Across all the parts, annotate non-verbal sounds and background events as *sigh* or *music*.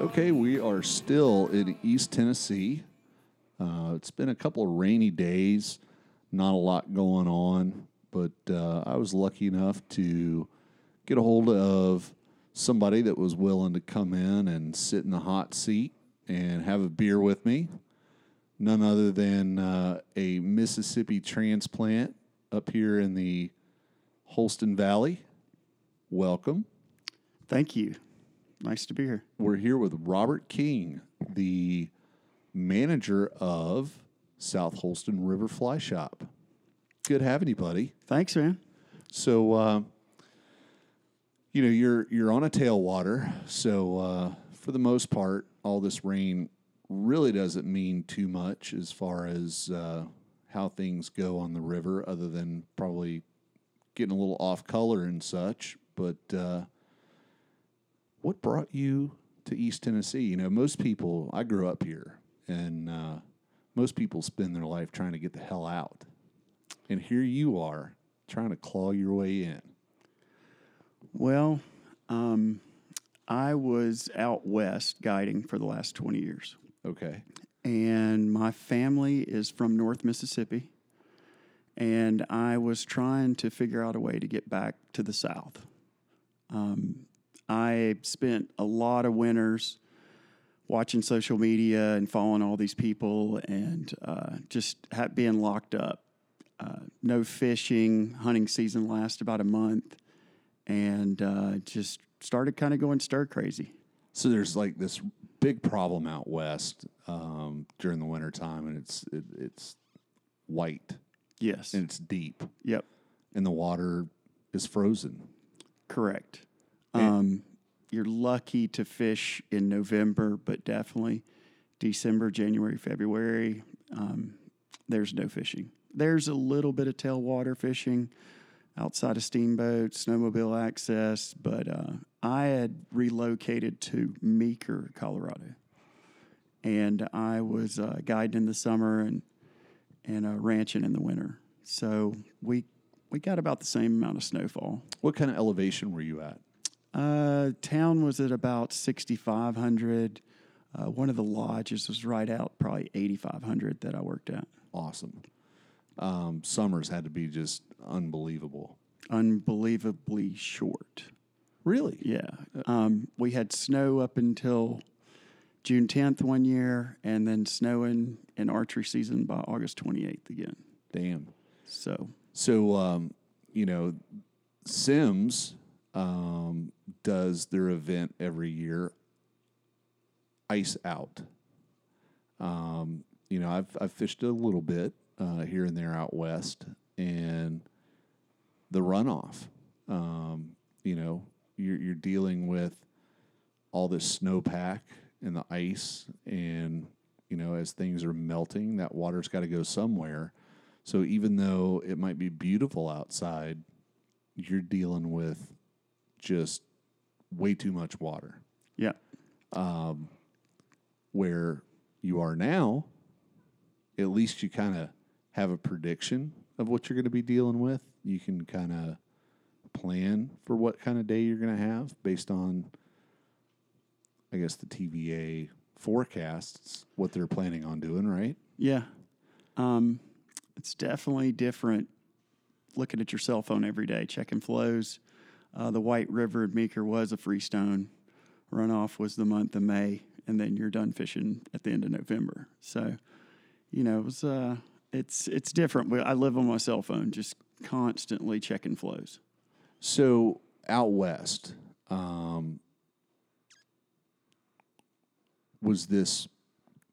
Okay, we are still in East Tennessee. Uh, it's been a couple of rainy days, not a lot going on, but uh, I was lucky enough to get a hold of somebody that was willing to come in and sit in the hot seat and have a beer with me. None other than uh, a Mississippi transplant up here in the Holston Valley. Welcome. Thank you. Nice to be here. We're here with Robert King, the manager of South Holston River Fly Shop. Good having you, buddy. Thanks, man. So, uh, you know, you're you're on a tailwater, so uh, for the most part, all this rain really doesn't mean too much as far as uh, how things go on the river, other than probably getting a little off color and such. But uh, what brought you to East Tennessee? You know, most people. I grew up here, and uh, most people spend their life trying to get the hell out, and here you are trying to claw your way in. Well, um, I was out west guiding for the last 20 years, Okay. and my family is from North Mississippi. And I was trying to figure out a way to get back to the South. Um, I spent a lot of winters watching social media and following all these people and uh, just being locked up. Uh, no fishing, hunting season lasted about a month, and uh, just started kind of going stir crazy. So there's like this big problem out west um, during the wintertime, and it's it, it's white Yes. and it's deep, yep. and the water is frozen. Correct. Um, you're lucky to fish in November, but definitely December, January, February, um, there's no fishing. There's a little bit of tailwater fishing outside of steamboat, snowmobile access, but uh, I had relocated to Meeker, Colorado, and I was uh, guiding in the summer and and uh, ranching in the winter. So we we got about the same amount of snowfall. What kind of elevation were you at? Uh, town was at about 6,500. Uh, one of the lodges was right out, probably 8,500 that I worked at. Awesome. Um, summers had to be just unbelievable. Unbelievably short. Really? Yeah. Um, we had snow up until June 10th one year, and then snowing in archery season by August 28th again. Damn. So, So, um, you know, Simms um, does their event every year, Ice Out. Um, you know, I've, I've fished a little bit uh, here and there out west, and the runoff, um, you know, you're, you're dealing with all this snowpack and the ice, and, you know, as things are melting, that water's got to go somewhere. So even though it might be beautiful outside, you're dealing with just way too much water. yeah. Where you are now, at least you kind of have a prediction of what you're going to be dealing with. You can kind of plan for what kind of day you're going to have based on, I guess, the TVA forecasts, what they're planning on doing, right? Yeah. Um, it's definitely different looking at your cell phone every day, checking flows. Uh, the White River at Meeker was a freestone. Runoff was the month of May, and then you're done fishing at the end of November. So, you know, it was uh, it's it's different. I live on my cell phone, just constantly checking flows. So out west, um, was this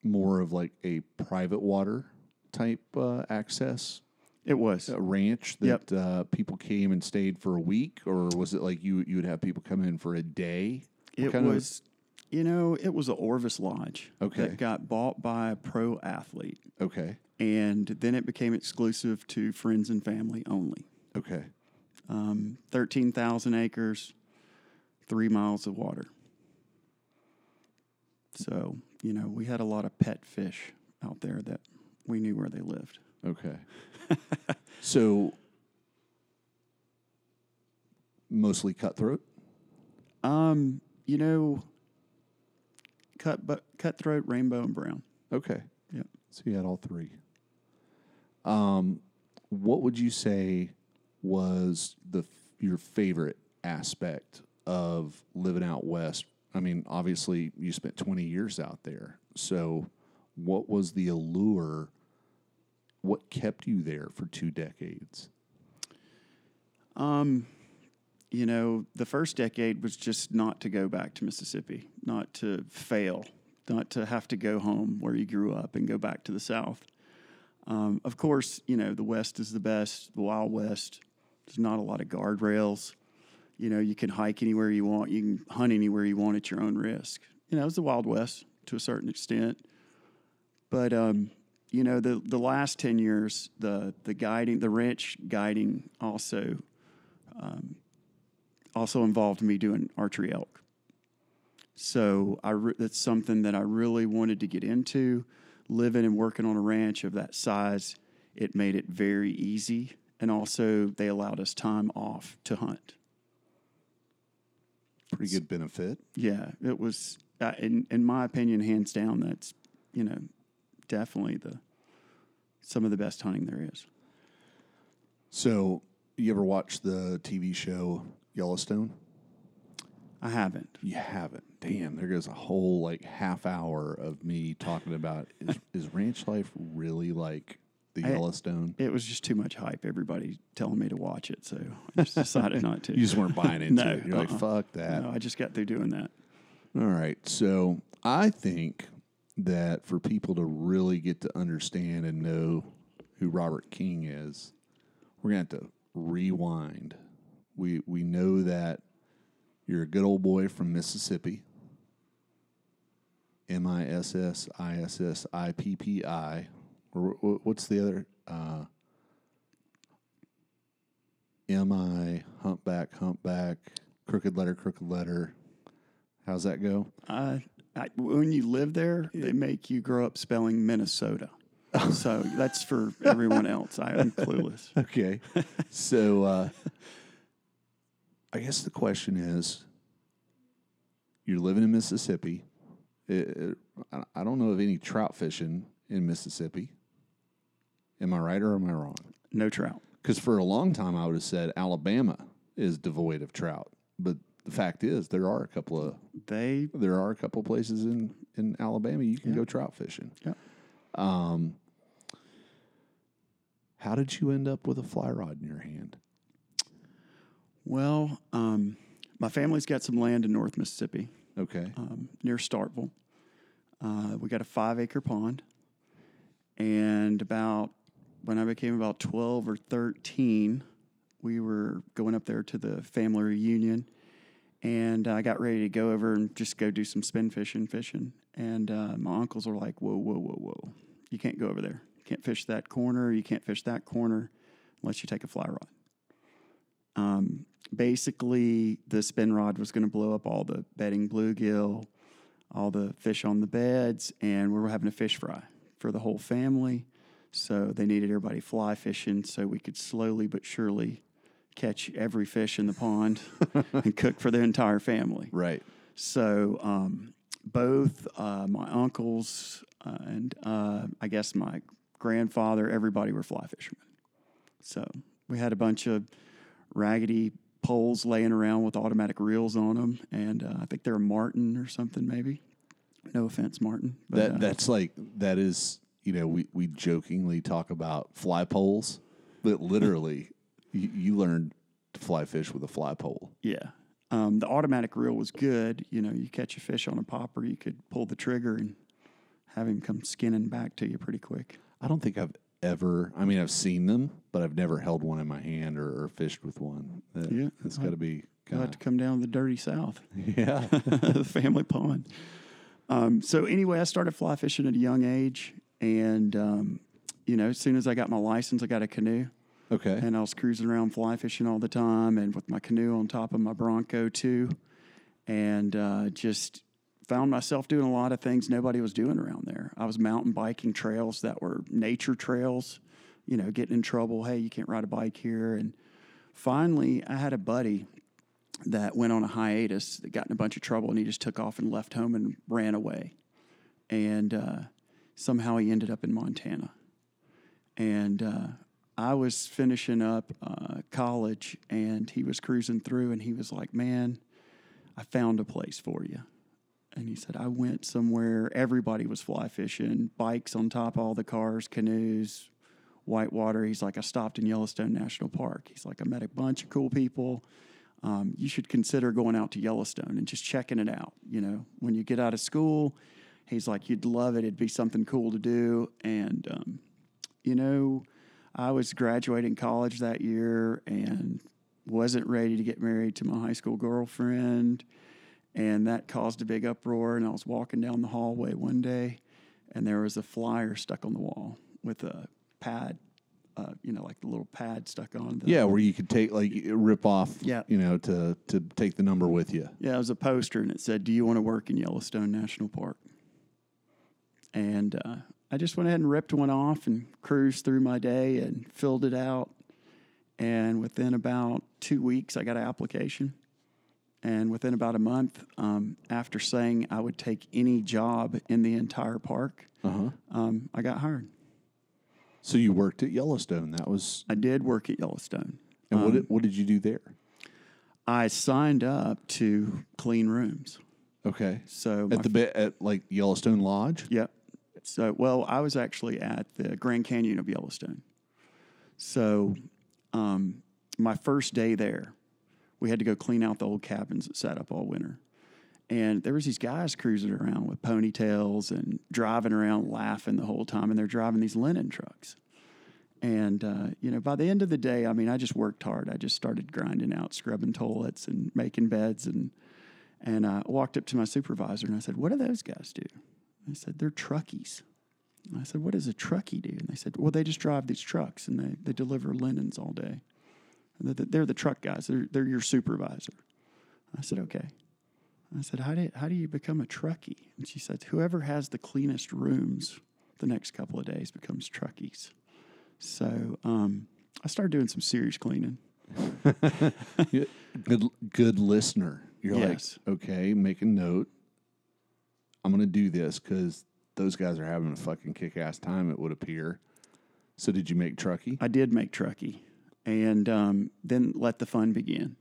more of like a private water type uh, access It was. a ranch Yep. that uh, people came and stayed for a week, or was it like you you would have people come in for a day? What It kind of- was, you know, it was a Orvis Lodge Okay. that got bought by a pro athlete, okay, and then it became exclusive to friends and family only. okay, um, 13,000 acres, three miles of water. So, you know, we had a lot of pet fish out there that we knew where they lived. Okay. *laughs* so mostly cutthroat. Um, you know, cut but cutthroat, rainbow, and brown. Okay. Yeah. So you had all three. Um, what would you say was the your favorite aspect of living out west? I mean, obviously you spent 20 years out there. So what was the allure? What kept you there for two decades? Um, you know, the first decade was just not to go back to Mississippi, not to fail, not to have to go home where you grew up and go back to the South. Um, of course, you know, the West is the best, the Wild West. There's not a lot of guardrails. You know, you can hike anywhere you want, you can hunt anywhere you want at your own risk. You know, it's the Wild West to a certain extent. But, um, you know, the, the last 10 years, the, the guiding, the ranch guiding also also involved me doing archery elk. So I re- that's something that I really wanted to get into. Living and working on a ranch of that size, it made it very easy, and also they allowed us time off to hunt. Pretty good benefit. Yeah, it was, uh, in in my opinion, hands down. That's you know definitely the some of the best hunting there is. So you ever watch the TV show Yellowstone? I haven't. You haven't. Damn, there goes a whole like half hour of me talking about is, *laughs* is ranch life really like the I- Yellowstone? It was just too much hype. Everybody telling me to watch it, so I just *laughs* decided not to. You just weren't buying into *laughs* No, it. You're like, uh-uh. fuck that. No, I just got through doing that. All right. So I think that for people to really get to understand and know who Robert King is, we're gonna have to rewind. We we know that you're a good old boy from Mississippi. M I S S I S S I P P I. Or wh- wh- what's the other? Uh, M I humpback humpback crooked letter crooked letter. How's that go? I, I, when you live there, they make you grow up spelling Minnesota. *laughs* so that's for everyone else. I am clueless. Okay. so uh, I guess the question is you're living in Mississippi. It- it- I- don't know of any trout fishing in Mississippi. Am I right or am I wrong? No trout. Because for a long time I would have said Alabama is devoid of trout. But the fact is there are a couple of They, there are a couple places in, in Alabama you can go trout fishing. Yeah. Um, how did you end up with a fly rod in your hand? Well, um, my family's got some land in North Mississippi Okay. um, near Starkville. Uh, we got a five acre pond. And about when I became about 12 or 13, we were going up there to the family reunion. And I got ready to go over and just go do some spin fishing, fishing. And uh, my uncles were like, whoa, whoa, whoa, whoa. You can't go over there. You can't fish that corner. You can't fish that corner unless you take a fly rod. Um, basically, the spin rod was going to blow up all the bedding bluegill, all the fish on the beds, and we were having a fish fry for the whole family. So they needed everybody fly fishing so we could slowly but surely catch every fish in the pond *laughs* and cook for the entire family. Right. So um, both uh, my uncles uh, and uh, I guess my grandfather, everybody were fly fishermen. So we had a bunch of raggedy poles laying around with automatic reels on them, and uh, I think they're a Martin or something, maybe. No offense, Martin. But, That uh, that's like that is you know we we jokingly talk about fly poles, but literally *laughs* you, you learned to fly fish with a fly pole. Yeah. Um, the automatic reel was good. You know, you catch a fish on a popper, you could pull the trigger and have him come skinning back to you pretty quick. I don't think I've ever. I mean, I've seen them, but I've never held one in my hand or, or fished with one. That, Yeah. it's got to be kind to come down the dirty south, *laughs* *laughs* yeah. the family pond. Um, so anyway, I started fly fishing at a young age, and um, you know, as soon as I got my license, I got a canoe. Okay. and I was cruising around fly fishing all the time, and with my canoe on top of my Bronco too, and uh, just found myself doing a lot of things nobody was doing around there. I was mountain biking trails that were nature trails, you know, getting in trouble. Hey, you can't ride a bike here, and finally, I had a buddy that went on a hiatus that got in a bunch of trouble, and he just took off and left home and ran away, and uh, somehow he ended up in Montana and uh, I was finishing up uh, college, and he was cruising through, and he was like, "Man, I found a place for you." And he said, "I went somewhere. Everybody was fly fishing, bikes on top of all the cars, canoes, whitewater." He's like, "I stopped in Yellowstone National Park." He's like, "I met a bunch of cool people." Um, you should consider going out to Yellowstone and just checking it out. You know, when you get out of school, he's like, you'd love it. It'd be something cool to do. And um, you know, I was graduating college that year and wasn't ready to get married to my high school girlfriend. And that caused a big uproar. And I was walking down the hallway one day, and there was a flyer stuck on the wall with a pad, uh, you know, like the little pad stuck on. The, Yeah, where you could take like rip off. Yeah. You know, to to take the number with you. Yeah, it was a poster, and it said, "Do you want to work in Yellowstone National Park?" And uh, I just went ahead and ripped one off and cruised through my day and filled it out. And within about two weeks, I got an application. And within about a month, um, after saying I would take any job in the entire park, Uh huh. um, I got hired. So you worked at Yellowstone. That was. I did work at Yellowstone. And what Um, did, what did you do there? I signed up to clean rooms. Okay. So At the bit at like Yellowstone Lodge. Yep. So, well, I was actually at the Grand Canyon of Yellowstone. So, um, my first day there, we had to go clean out the old cabins that sat up all winter. And there was these guys cruising around with ponytails and driving around laughing the whole time, and they're driving these linen trucks. And uh, you know, by the end of the day, I mean, I just worked hard. I just started grinding out, scrubbing toilets and making beds, and and I walked up to my supervisor and I said, "What do those guys do?" They said, they're truckies. And I said, what does a truckie do? And they said, well, they just drive these trucks and they, they deliver linens all day. They're, the truck guys. They're, they're your supervisor. I said, okay. I said, how do, how do you become a truckie? And she said, whoever has the cleanest rooms the next couple of days becomes truckies. So um, I started doing some serious cleaning. *laughs* Good good listener. You're Yes. like, okay, make a note. I'm gonna do this because those guys are having a fucking kick ass time. It would appear. So did you make truckie? I did make truckie, and um, then let the fun begin.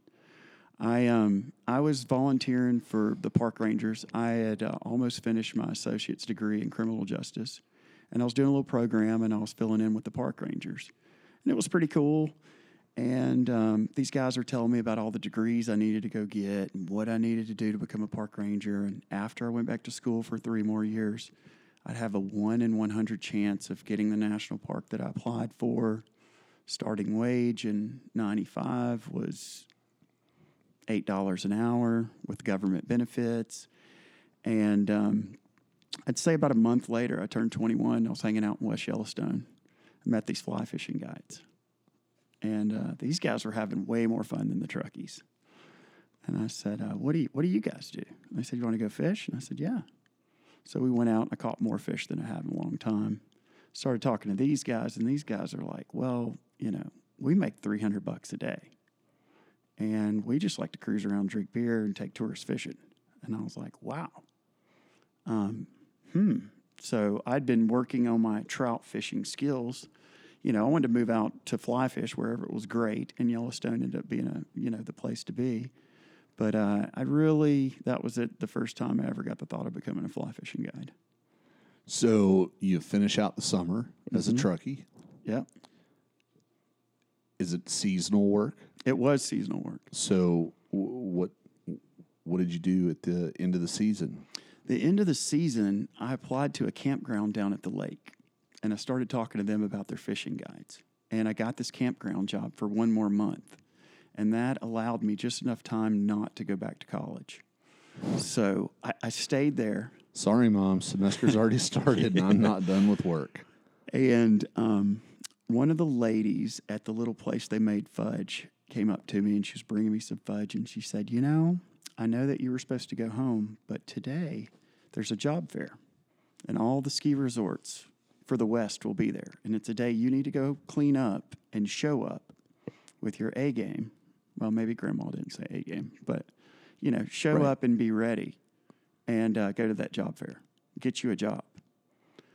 I um, I was volunteering for the park rangers. I had uh, almost finished my associate's degree in criminal justice, and I was doing a little program, and I was filling in with the park rangers, and it was pretty cool. And um, these guys were telling me about all the degrees I needed to go get and what I needed to do to become a park ranger. And after I went back to school for three more years, I'd have a one in 100 chance of getting the national park that I applied for. Starting wage in 95 was $8 an hour with government benefits. And um, I'd say about a month later, I turned 21. I was hanging out in West Yellowstone. I met these fly fishing guides. And uh, these guys were having way more fun than the truckies. And I said, uh, what, do you, what do you guys do? And they said, You want to go fish? And I said, Yeah. So we went out I caught more fish than I have in a long time. Started talking to these guys, and these guys are like, Well, you know, we make 300 bucks a day. And we just like to cruise around, drink beer, and take tourists fishing. And I was like, Wow. Um, hmm. So I'd been working on my trout fishing skills. You know, I wanted to move out to fly fish wherever it was great, and Yellowstone ended up being a you know the place to be. But uh, I really that was it the first time I ever got the thought of becoming a fly fishing guide. So you finish out the summer as a Mm-hmm. truckie. Is it seasonal work? it was seasonal work. So w- what what did you do at the end of the season? The end of the season, I applied to a campground down at the lake, and I started talking to them about their fishing guides. And I got this campground job for one more month, and that allowed me just enough time not to go back to college. So I, I stayed there, Sorry, mom. Semester's already started, and I'm not done with work. *laughs* and um, one of the ladies at the little place they made fudge came up to me and she was bringing me some fudge and she said, You know, I know that you were supposed to go home, but today there's a job fair and all the ski resorts for the West will be there. And it's a day you need to go clean up and show up with your A game. Well, maybe grandma didn't say A game, but you know, show Right. up and be ready and uh, go to that job fair, get you a job.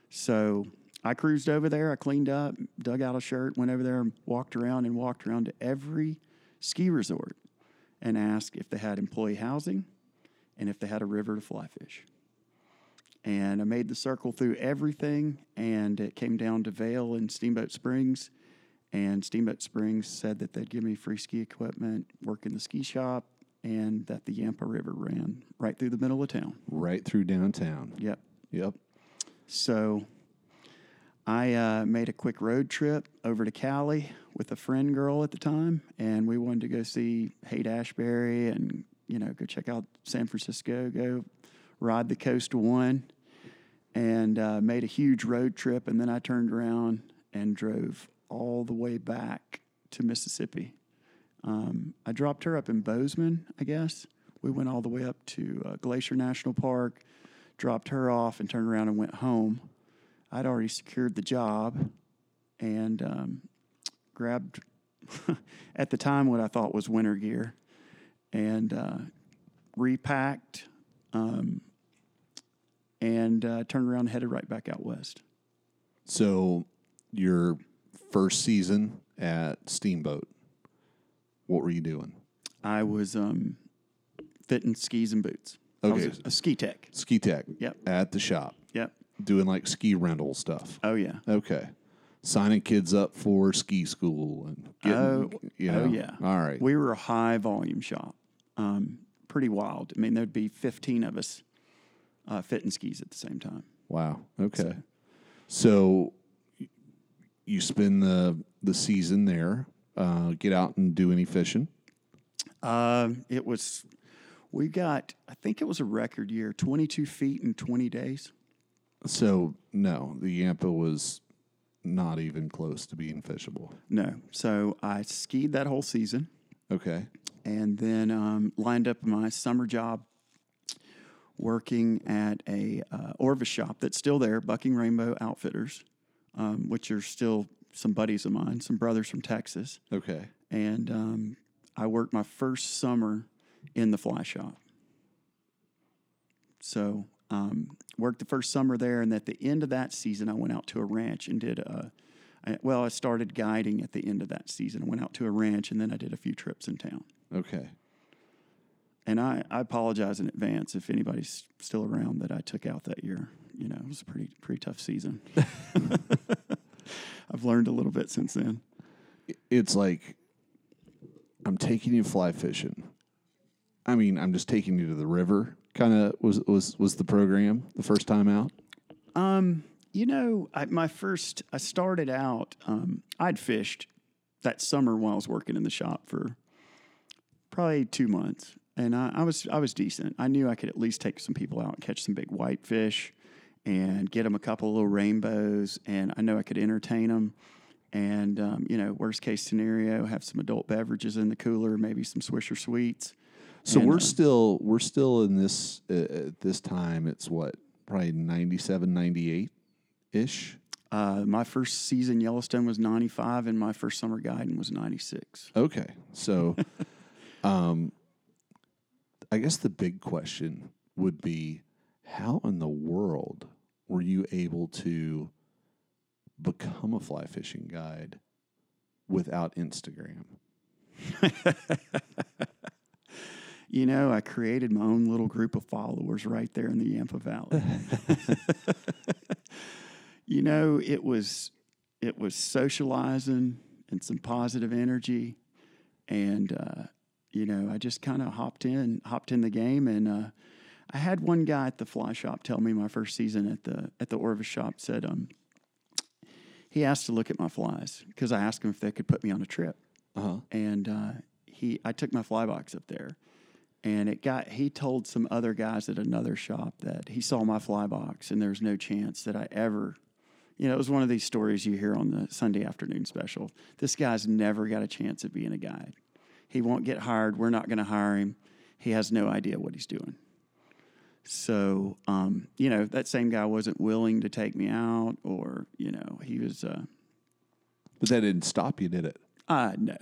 So I cruised over there. I cleaned up, dug out a shirt, went over there and walked around and walked around to every ski resort and asked if they had employee housing and if they had a river to fly fish. And I made the circle through everything, and it came down to Vail and Steamboat Springs. And Steamboat Springs said that they'd give me free ski equipment, work in the ski shop, and that the Yampa River ran right through the middle of town. Right through downtown. Yep. Yep. So I uh, made a quick road trip over to Cali with a friend girl at the time, and we wanted to go see Haight Ashbury and you know go check out San Francisco, go ride the Coast One, and uh, made a huge road trip. And then I turned around and drove all the way back to Mississippi. Um, I dropped her up in Bozeman, I guess. We went all the way up to uh, Glacier National Park, dropped her off, and turned around and went home. I'd already secured the job and um, grabbed, *laughs* at the time, what I thought was winter gear and uh, repacked um, and uh, turned around and headed right back out west. So your first season at Steamboat, what were you doing? I was um, fitting skis and boots. Okay. a, a ski tech. Ski tech. Yep. At the shop, Yep. Doing like ski rental stuff. Oh, yeah. Okay. Signing kids up for ski school and getting, Oh, you know. oh, yeah. All right. We were a high volume shop. Um, pretty wild. I mean, there'd be 15 of us uh, fitting skis at the same time. Wow. Okay. So, y- you spend the the season there. Uh, get out and do any fishing. Um, it was, we got, I think it was a record year 22 feet in 20 days. So no, the Yampa was not even close to being fishable. No. So I skied that whole season Okay. and then um, lined up my summer job working at a uh, Orvis shop that's still there, Bucking Rainbow Outfitters, um, which are still some buddies of mine, some brothers from Texas. Okay. And um, I worked my first summer in the fly shop. So um, worked the first summer there, and at the end of that season, I went out to a ranch and did a. I, well, I started guiding at the end of that season. I went out to a ranch, and then I did a few trips in town. Okay. And I, I apologize in advance if anybody's still around that I took out that year. You know, it was a pretty pretty tough season. *laughs* I've learned a little bit since then. It's like I'm taking you fly fishing. I mean, I'm just taking you to the river. Kind of was was was the program the first time out. Um, you know, I, my first, I started out, um, I'd fished that summer while I was working in the shop for probably two months. And I, I was, I was decent. I knew I could at least take some people out and catch some big whitefish and get them a couple of little rainbows. And I know I could entertain them. And, um, you know, worst case scenario, have some adult beverages in the cooler, maybe some Swisher sweets. So And, we're uh, still we're still in this uh, at this time. It's what probably 97, 98 ish. Uh, my first season Yellowstone was 95 and my first summer guiding was 96. Okay, so, *laughs* um, I guess the big question would be, how in the world were you able to become a fly fishing guide without Instagram? *laughs* You know, I created my own little group of followers right there in the Yampa Valley. *laughs* you know, it was it was socializing and some positive energy, and uh, you know, I just kind of hopped in, hopped in the game, and uh, I had one guy at the fly shop tell me my first season at the at the Orvis shop said, um, he asked to look at my flies because I asked him if they could put me on a trip Uh huh. and uh, he I took my fly box up there, and it got he told some other guys at another shop that he saw my fly box and there's no chance that I ever, You know, it was one of these stories you hear on the Sunday afternoon special. This guy's never got a chance of being a guide. He won't get hired. We're not going to hire him. He has no idea what he's doing. So, um, you know, that same guy wasn't willing to take me out, or you know, he was. Uh, But that didn't stop you, did it? uh, no,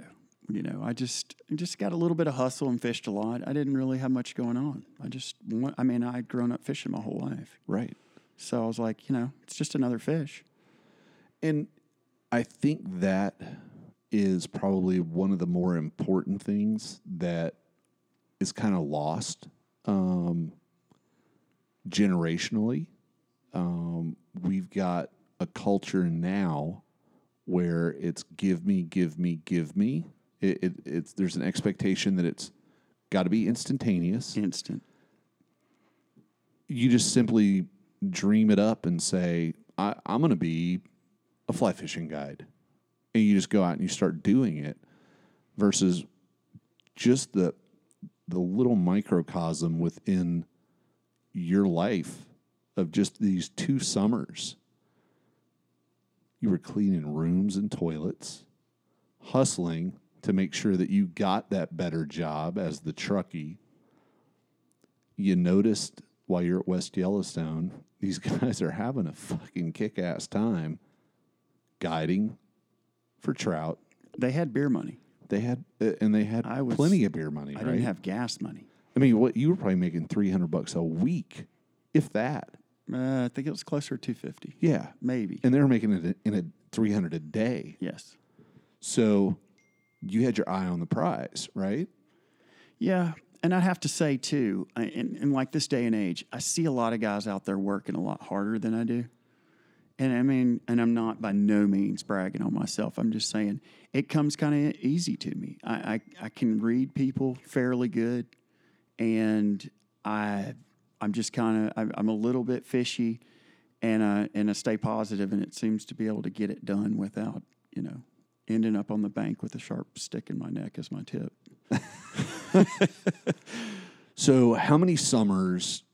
you know, I just I just got a little bit of hustle and fished a lot. I didn't really have much going on. I just, want, I mean, I'd grown up fishing my whole life, Right. so I was like, you know, it's just another fish. And I think that is probably one of the more important things that is kind of lost um, generationally. Um, we've got a culture now where it's give me, give me, give me. It, it, it's there's an expectation that it's got to be instantaneous. Instant. you just simply dream it up and say, I, I'm going to be a fly fishing guide. And you just go out and you start doing it versus just the, the little microcosm within your life of just these two summers. You were cleaning rooms and toilets, hustling to make sure that you got that better job as the truckie you noticed while you're at West Yellowstone, *laughs* these guys are having a fucking kick ass time guiding for trout. They had beer money. They had, uh, and they had I was- plenty of beer money, I right? didn't have gas money. I mean, what you were probably making 300 bucks a week, if that. Uh, I think it was closer to 250. Yeah. Maybe. And they were making it in a 300 a day. yes. So you had your eye on the prize, right? Yeah. And I'd have to say, too, I- in, like this day and age, I see a lot of guys out there working a lot harder than I do. And I mean, and I'm not by no means bragging on myself. I'm just saying it comes kind of easy to me. I, I, I can read people fairly good. And I, I'm just kind of, I'm a little bit fishy and I, and I stay positive and it seems to be able to get it done without, you know, ending up on the bank with a sharp stick in my neck as my tip. *laughs* So, how many summers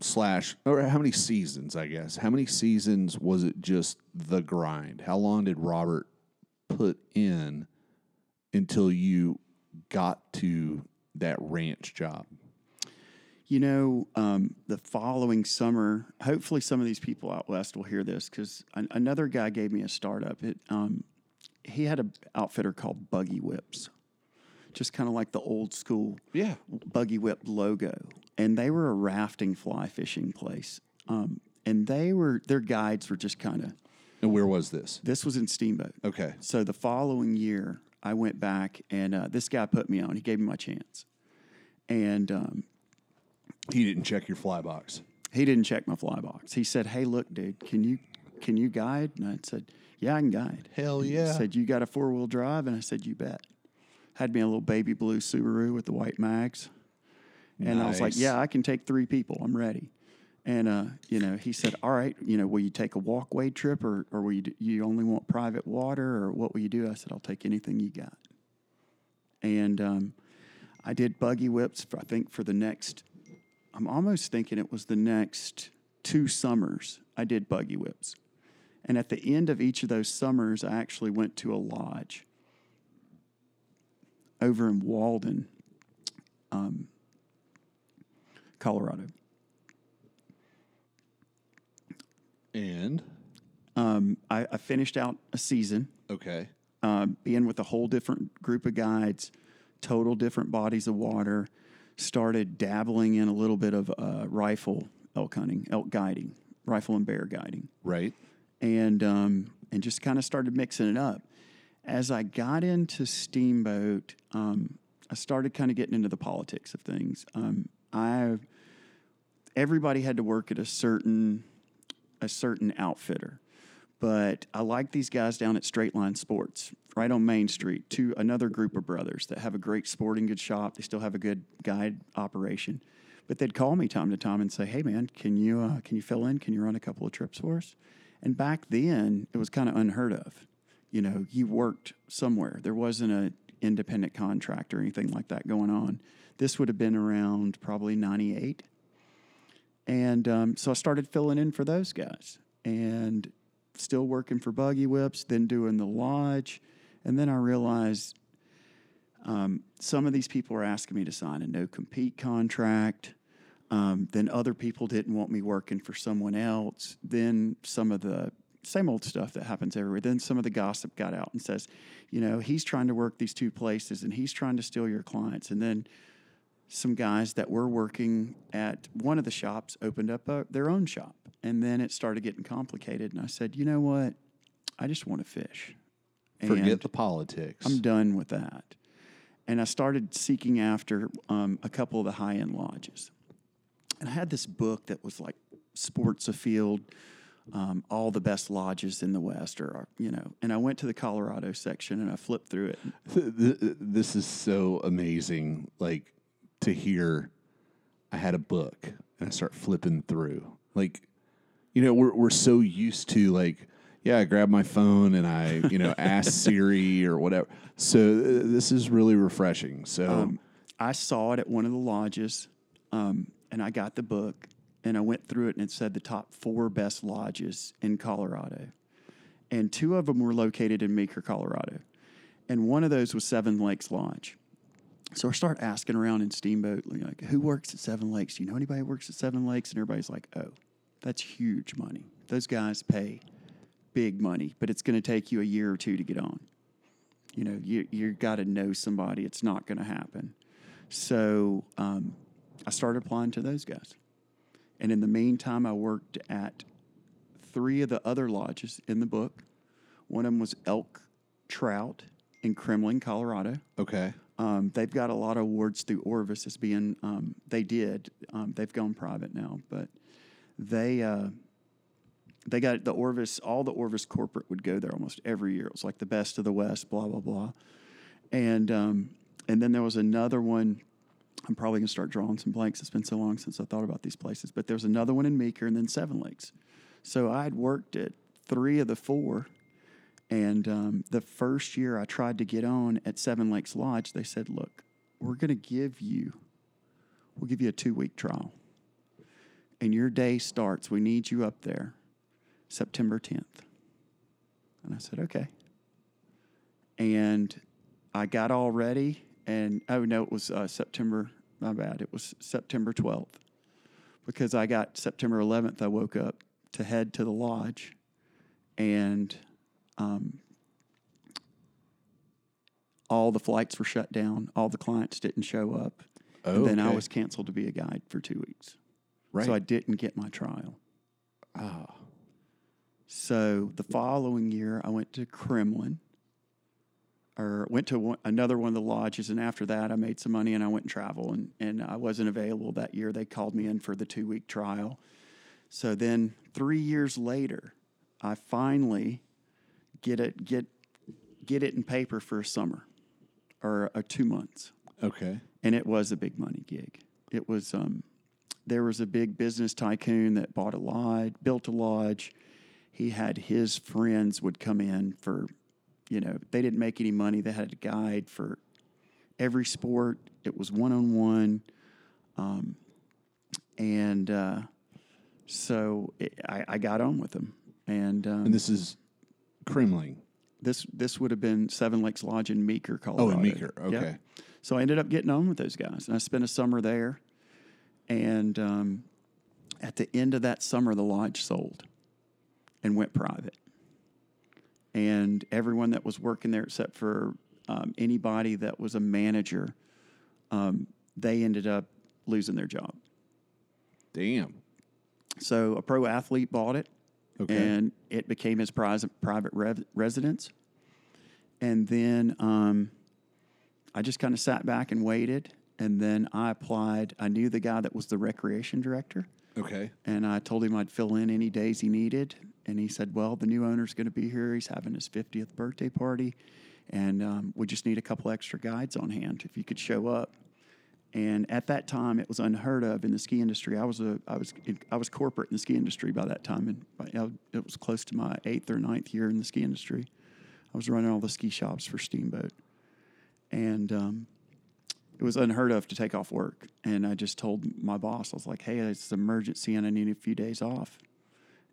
slash, or how many seasons, I guess? How many seasons was it just the grind? How long did Robert put in until you got to that ranch job? You know, um, the following summer, hopefully some of these people out west will hear this because an, another guy gave me a startup. It, um, he had an outfitter called Buggy Whips, just kind of like the old school Yeah. Buggy Whip logo, and they were a rafting fly fishing place. Um, and they were their guides were just kind of. And where was this? This was in Steamboat. Okay. So the following year, I went back and uh, this guy put me on. He gave me my chance, and um, He didn't check your fly box. he didn't check my fly box. He said, "Hey, look, dude, can you can you guide?" And I said, "Yeah, I can guide." Hell yeah! He said, "You got a four wheel drive?" And I said, "You bet." Had me a little baby blue Subaru with the white mags, and I was like, "Yeah, I can take three people. I'm ready." And uh, you know, he said, "All right, you know, will you take a walkway trip, or or will you do, you only want private water, or what will you do?" I said, "I'll take anything you got." And um, I did buggy whips. For, I think for the next, I'm almost thinking it was the next two summers. I did buggy whips, and at the end of each of those summers, I actually went to a lodge over in Walden, um, Colorado. And Um, I, I finished out a season, okay. uh, being with a whole different group of guides, total different bodies of water. Started dabbling in a little bit of uh, rifle elk hunting, elk guiding, rifle and bear guiding. Right. and um, and just kind of started mixing it up. As I got into Steamboat, um, I started kind of getting into the politics of things. Um, I everybody had to work at a certain a certain outfitter, but I like these guys down at Straight Line Sports, right on Main Street. To another group of brothers that have a great sporting goods shop. They still have a good guide operation. But they'd call me time to time and say, "Hey, man, can you uh, can you fill in? Can you run a couple of trips for us?" And back then, it was kind of unheard of. You know, you worked somewhere. There wasn't a independent contract or anything like that going on. This would have been around probably '98, And um, so I started filling in for those guys and still working for Buggy Whips, then doing the lodge. And then I realized um, some of these people were asking me to sign a no compete contract. Um, then other people didn't want me working for someone else. Then some of the same old stuff that happens everywhere. Then some of the gossip got out and says, you know, he's trying to work these two places and he's trying to steal your clients. And then some guys that were working at one of the shops opened up a, their own shop. And then it started getting complicated. And I said, you know what? I just want to fish. Forget the politics. I'm done with that. And I started seeking after um, a couple of the high end lodges. And I had this book that was like Sports Afield, um, all the best lodges in the West, or, you know. And I went to the Colorado section and I flipped through it. Th- th- this is so amazing. Like to hear, I had a book and I start flipping through. Like, you know, we're we're so used to like, yeah, I grab my phone and I, you know, *laughs* ask Siri or whatever. So uh, this is really refreshing. So Um, I saw it at one of the lodges, um, and I got the book, and I went through it, and it said the top four best lodges in Colorado, and two of them were located in Meeker, Colorado, and one of those was Seven Lakes Lodge. So I start asking around in Steamboat, like, who works at Seven Lakes? Do you know anybody who works at Seven Lakes? And everybody's like, oh, that's huge money. Those guys pay big money, but it's going to take you a year or two to get on. You know, you you got to know somebody. It's not going to happen. So um, I started applying to those guys, and in the meantime, I worked at three of the other lodges in the book. One of them was Elk Trout in Kremmling, Colorado. okay, Um, they've got a lot of awards through Orvis as being, um, they did. Um, they've gone private now, but they uh, they got the Orvis, all the Orvis corporate would go there almost every year. It was like the best of the West, blah, blah, blah. And, um, and then there was another one. I'm probably to start drawing some blanks. It's been so long since I thought about these places, but there was another one in Meeker and then Seven Lakes. So I'd worked at three of the four. And um, the first year I tried to get on at Seven Lakes Lodge, they said, "Look, we're going to give you, we'll give you a two week trial, and your day starts. We need you up there, September 10th." And I said, "Okay." And I got all ready, and oh no, it was uh, September. My bad. It was September 12th, because I got September 11th. I woke up to head to the lodge, and um, all the flights were shut down. All the clients didn't show up. and then I was canceled to be a guide for two weeks. right. So I didn't get my trial. Ah, So the following year, I went to Kremmling, or went to one, another one of the lodges, and after that, I made some money and I went and travel, and and I wasn't available that year. They called me in for the two week trial. So then, three years later, I finally get it get get it in paper for a summer, or a two months okay. and it was a big money gig. It was um, there was a big business tycoon that bought a lodge, built a lodge. He had his friends would come in for, you know, they didn't make any money. They had a guide for every sport. It was one on one, and uh, so it, I, I got on with them. And, um, And this is Kremmling. this this would have been Seven Lakes Lodge in Meeker, Colorado. Oh, in Meeker. Yep. Okay. So I ended up getting on with those guys, and I spent a summer there. And um, at the end of that summer, the lodge sold and went private. And everyone that was working there, except for um, anybody that was a manager, um, they ended up losing their job. Damn. So a pro athlete bought it, Okay. and it became his private private rev- residence. And then um, I just kind of sat back and waited, and then I applied. I knew the guy that was the recreation director, Okay. and I told him I'd fill in any days he needed. And he said, "Well, the new owner's going to be here. He's having his 50th birthday party, and um, we just need a couple extra guides on hand if you could show up." And at that time, it was unheard of in the ski industry. I was a I was I was corporate in the ski industry by that time, and it was close to my eighth or ninth year in the ski industry. I was running all the ski shops for Steamboat, and um, it was unheard of to take off work. And I just told my boss, I was like, hey, it's an emergency and I need a few days off.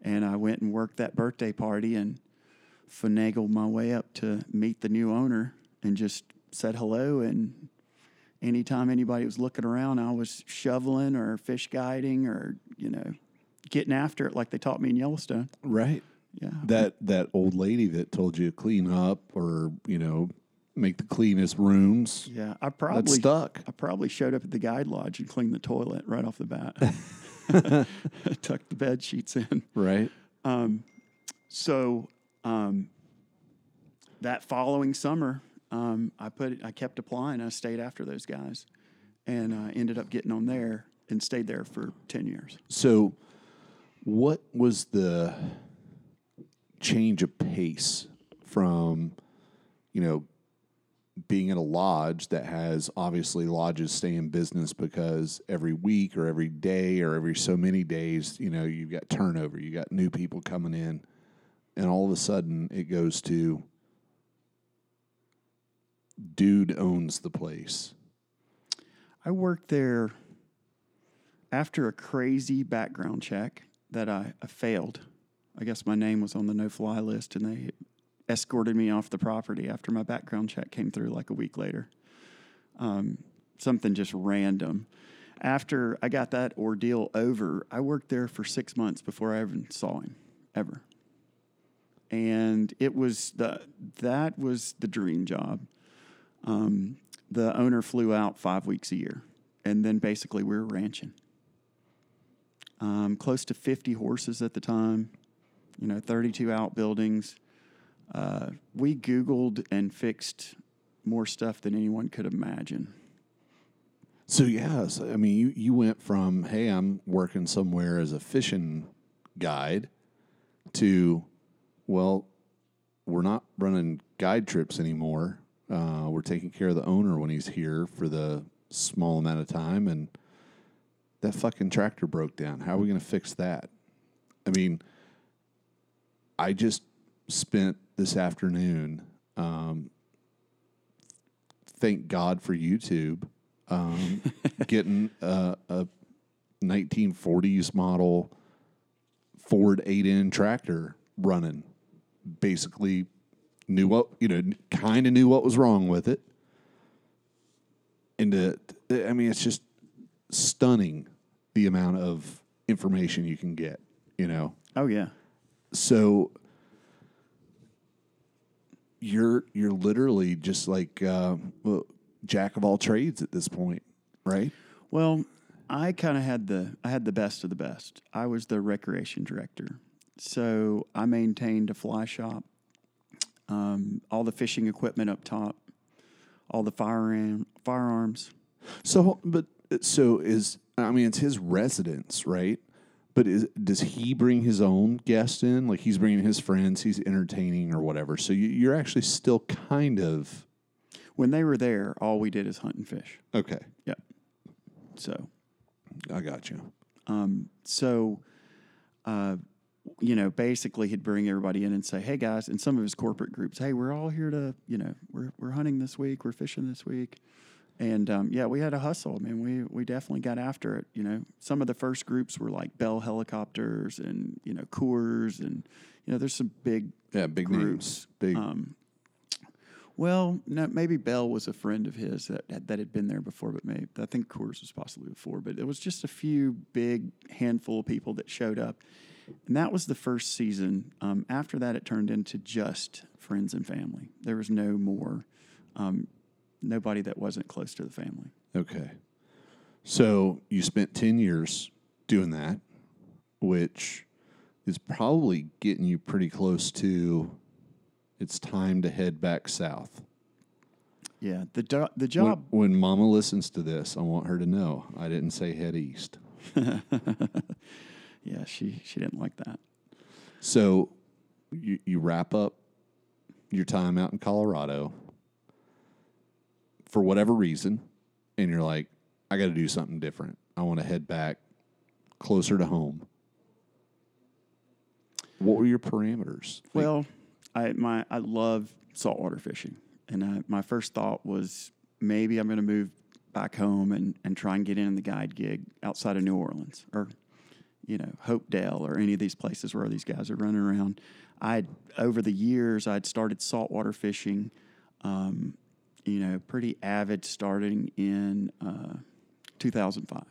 And I went and worked that birthday party and finagled my way up to meet the new owner and just said hello. And anytime anybody was looking around, I was shoveling or fish guiding or, you know, getting after it like they taught me in Yellowstone. Right. Yeah. That that old lady that told you to clean up or you know make the cleanest rooms. Yeah. I probably stuck. I probably showed up at the guide lodge and cleaned the toilet right off the bat. *laughs* *laughs* Tucked the bed sheets in. Right. Um, So um, that following summer, um, I put I kept applying. I stayed after those guys, and uh, ended up getting on there and stayed there for ten years. So, what was the change of pace from, you know, being in a lodge that has obviously lodges stay in business because every week or every day or every so many days, you know, you've got turnover, you got new people coming in, and all of a sudden it goes to dude owns the place. I worked there after a crazy background check that I, I failed. I guess my name was on the no fly list, and they escorted me off the property after my background check came through like a week later. Um, something just random. After I got that ordeal over, I worked there for six months before I even saw him, ever. And it was the that was the dream job um, the owner flew out five weeks a year, and then basically we were ranching. Um, close to 50 horses at the time, you know, 32 outbuildings. Uh, we Googled and fixed more stuff than anyone could imagine. So yes, I mean, you you went from hey, I'm working somewhere as a fishing guide to well, we're not running guide trips anymore. Uh, we're taking care of the owner when he's here for the small amount of time, and that fucking tractor broke down. How are we going to fix that? I mean, I just spent this afternoon. Um, thank God for YouTube. Um, *laughs* getting a, a 1940s model Ford 8N tractor running. Basically, knew what, you know, kind of knew what was wrong with it. And to, I mean, it's just stunning the amount of information you can get, you know? Oh, yeah. so you're you're literally just like uh, well, jack of all trades at this point, right? Well, I kind of had the I had the best of the best. I was the recreation director, so I maintained a fly shop, um, all the fishing equipment up top, all the firearm firearms. So, but so is I mean it's his residence, right? But is, does he bring his own guests in? Like he's bringing his friends, he's entertaining or whatever. So you, you're actually still kind of When they were there, all we did is hunt and fish. okay. Yep. So, I got you. um, so, uh, you know, basically he'd bring everybody in and say, "Hey guys," in some of his corporate groups, "Hey, we're all here to, you know, we're we're hunting this week, we're fishing this week." And um, yeah, we had a hustle. I mean, we we definitely got after it. You know, some of the first groups were like Bell helicopters and you know Coors and you know there's some big Yeah, big groups. names. Big Um, well, no, maybe Bell was a friend of his that that had been there before, but maybe I think Coors was possibly before. But it was just a few big handful of people that showed up, and that was the first season. Um, after that, it turned into just friends and family. There was no more, um, nobody that wasn't close to the family. Okay. So you spent 10 years doing that, which is probably getting you pretty close to it's time to head back south. Yeah, the do- the When, job. when mama listens to this, I want her to know I didn't say head east. *laughs* yeah, she she didn't like that. So you, you wrap up your time out in Colorado for whatever reason, and you're like, I got to do something different. I want to head back closer to home. What were your parameters? Well, I my I love saltwater fishing, and I, my first thought was maybe I'm going to move back home and, and try and get in the guide gig outside of New Orleans or, you know, Hopedale or any of these places where these guys are running around. I over the years I'd started saltwater fishing, um, you know, pretty avid starting in uh, 2005.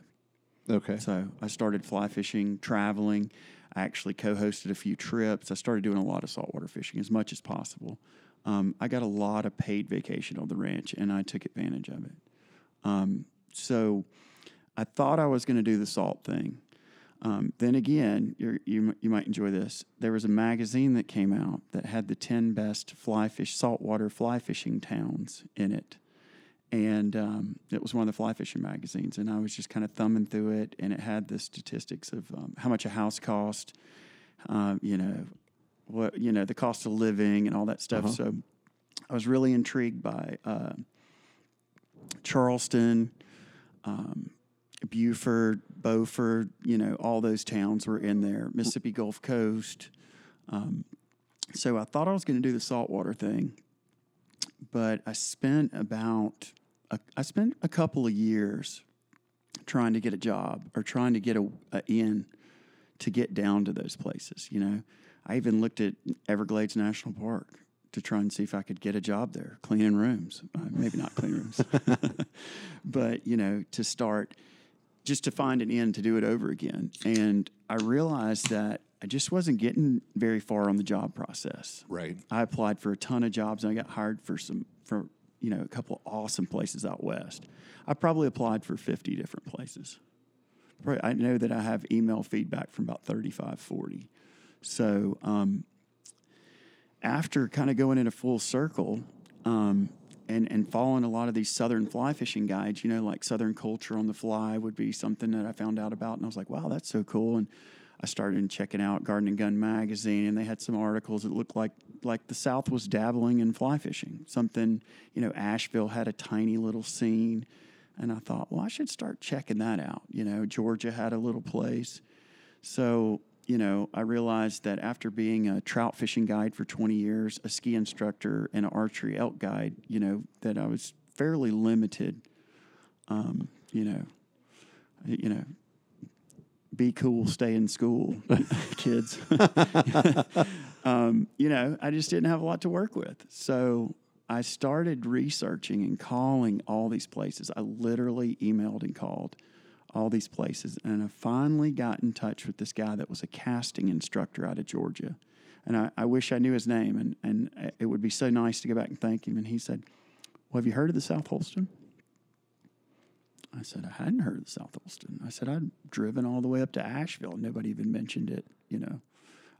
Okay. So I started fly fishing, traveling. I actually co-hosted a few trips. I started doing a lot of saltwater fishing as much as possible. Um, I got a lot of paid vacation on the ranch, and I took advantage of it. Um, so I thought I was going to do the salt thing. Um, then again, you're, you you might enjoy this. There was a magazine that came out that had the ten best fly fish saltwater fly fishing towns in it, and um, it was one of the fly fishing magazines. And I was just kind of thumbing through it, and it had the statistics of um, how much a house cost, um, you know, what you know the cost of living and all that stuff. Uh-huh. So I was really intrigued by uh, Charleston, um, Beaufort, Beaufort. You know, all those towns were in there. Mississippi Gulf Coast. Um, so I thought I was going to do the saltwater thing, but I spent about a, I spent a couple of years trying to get a job or trying to get a, a in to get down to those places. You know, I even looked at Everglades National Park to try and see if I could get a job there, cleaning rooms. Uh, maybe not clean rooms, *laughs* but you know, to start just to find an end to do it over again. And I realized that I just wasn't getting very far on the job process. Right. I applied for a ton of jobs and I got hired for some for you know a couple of awesome places out west. I probably applied for 50 different places. Probably, I know that I have email feedback from about 35, 40. So um, after kind of going in a full circle um, and and following a lot of these southern fly fishing guides, you know, like Southern Culture on the Fly would be something that I found out about, and I was like, wow, that's so cool. And I started checking out Garden and Gun magazine, and they had some articles that looked like like the South was dabbling in fly fishing. Something, you know, Asheville had a tiny little scene, and I thought, well, I should start checking that out. You know, Georgia had a little place, so you know, I realized that after being a trout fishing guide for 20 years, a ski instructor, and an archery elk guide, you know, that I was fairly limited. Um, you know, you know, be cool, stay in school, *laughs* kids. *laughs* um, you know, I just didn't have a lot to work with. So I started researching and calling all these places. I literally emailed and called all these places. And I finally got in touch with this guy that was a casting instructor out of Georgia. And I, I wish I knew his name, and, and it would be so nice to go back and thank him. And he said, Well, have you heard of the South Holston? I said, I hadn't heard of the South Holston. I said, I'd driven all the way up to Asheville. Nobody even mentioned it, you know.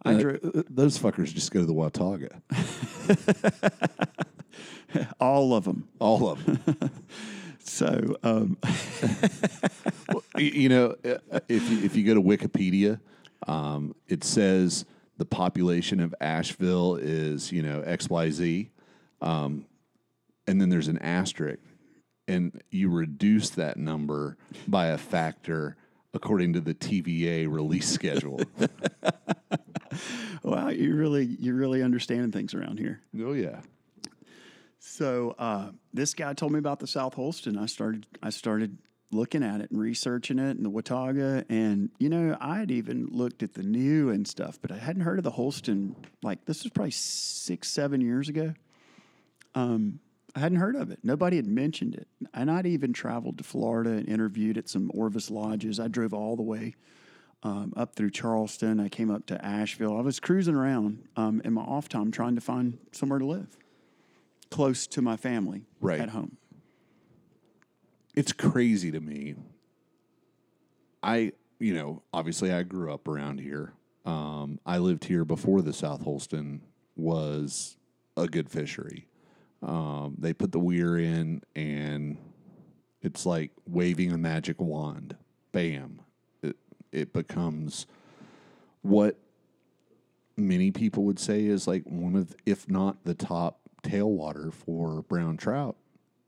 I Uh, drove uh, those fuckers just go to the Watauga. *laughs* all of them. All of them. *laughs* So, um, *laughs* you, you know, uh, if you, if you go to Wikipedia, um, it says the population of Asheville is you know X Y Z, um, and then there's an asterisk, and you reduce that number by a factor according to the TVA release schedule. *laughs* wow, you really you're really understanding things around here. oh yeah. So uh, this guy told me about the South Holston. I started I started looking at it and researching it and the Watauga, and you know I had even looked at the new and stuff, but I hadn't heard of the Holston. Like this was probably six seven years ago. Um, I hadn't heard of it. Nobody had mentioned it, and I'd even traveled to Florida and interviewed at some Orvis lodges. I drove all the way um, up through Charleston. I came up to Asheville. I was cruising around um, in my off time trying to find somewhere to live close to my family Right. at home. it's crazy to me. I, you know, obviously I grew up around here. Um, I lived here before the South Holston was a good fishery. Um, they put the weir in, and it's like waving a magic wand. Bam! It it becomes what many people would say is like one of, if not the top tailwater for brown trout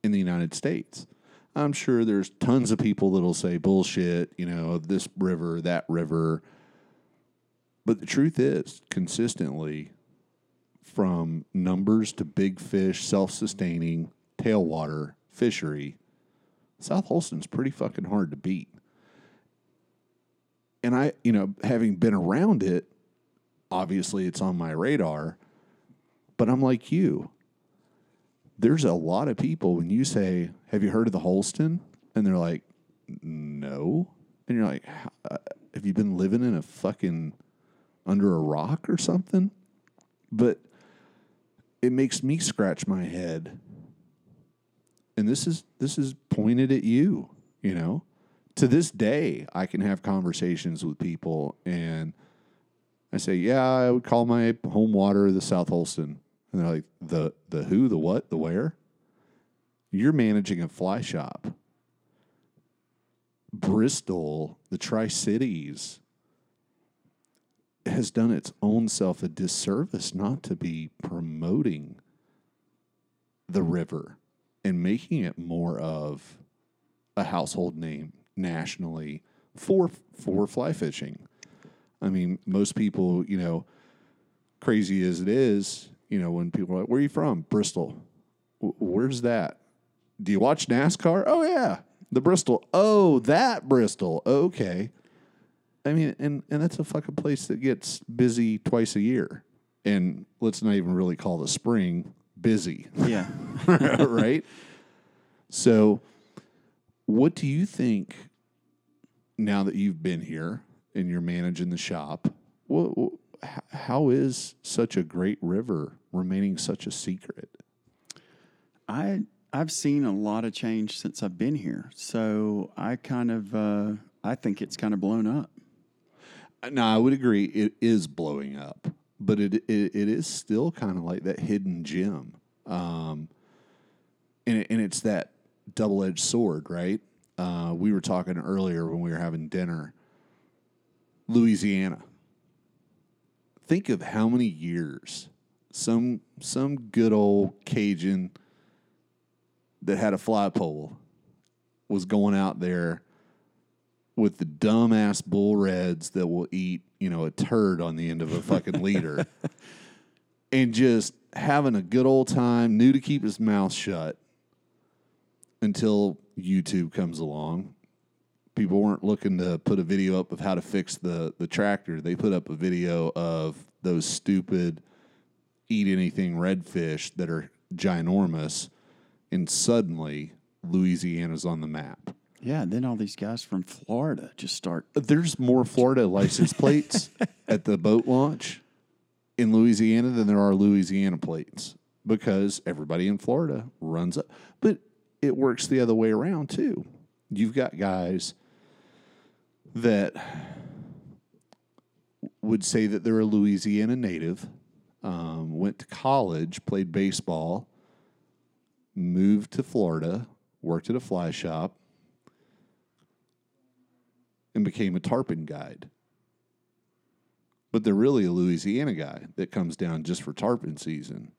in the United States. I'm sure there's tons of people that'll say bullshit, you know, this river, that river. But the truth is, consistently, from numbers to big fish, self sustaining, tailwater fishery, South Holston's pretty fucking hard to beat. And I, you know, having been around it, obviously it's on my radar, but I'm like you. There's a lot of people when you say, Have you heard of the Holston? And they're like, No. And you're like, uh, Have you been living in a fucking under a rock or something? But it makes me scratch my head. And this is this is pointed at you, you know. To this day, I can have conversations with people and I say, "Yeah, I would call my home water the South Holston." And they're like, "The the who, the what, the where?" You're managing a fly shop. Bristol, the Tri Cities, has done its own self a disservice not to be promoting the river and making it more of a household name nationally for for fly fishing. I mean, most people, you know, crazy as it is, you know, when people are like, "Where are you from?" Bristol. "W- Where's that? Do you watch NASCAR? Oh yeah, the Bristol. Oh, that Bristol. Okay. I mean, and and that's a fucking place that gets busy twice a year. And let's not even really call the spring busy, Yeah. *laughs* right? So, what do you think now that you've been here and you're managing the shop? What, how is such a great river remaining such a secret? I I've seen a lot of change since I've been here. So I kind of uh, I think it's kind of blown up. No, I would agree. It is blowing up, but it it, it is still kind of like that hidden gem, um, and it, and it's that double edged sword, right? Uh, we were talking earlier when we were having dinner. Louisiana. Think of how many years some some good old Cajun that had a fly pole was going out there with the dumbass bull reds that will eat, you know, a turd on the end of a fucking leader *laughs* and just having a good old time, knew to keep his mouth shut until YouTube comes along. People weren't looking to put a video up of how to fix the, the tractor. They put up a video of those stupid eat anything redfish that are ginormous, and suddenly Louisiana's on the map. Yeah, and then all these guys from Florida just start. There's more Florida license *laughs* plates at the boat launch in Louisiana than there are Louisiana plates because everybody in Florida runs up. But it works the other way around too. You've got guys that would say that they're a Louisiana native, um, went to college, played baseball, moved to Florida, worked at a fly shop, and became a tarpon guide. But they're really a Louisiana guy that comes down just for tarpon season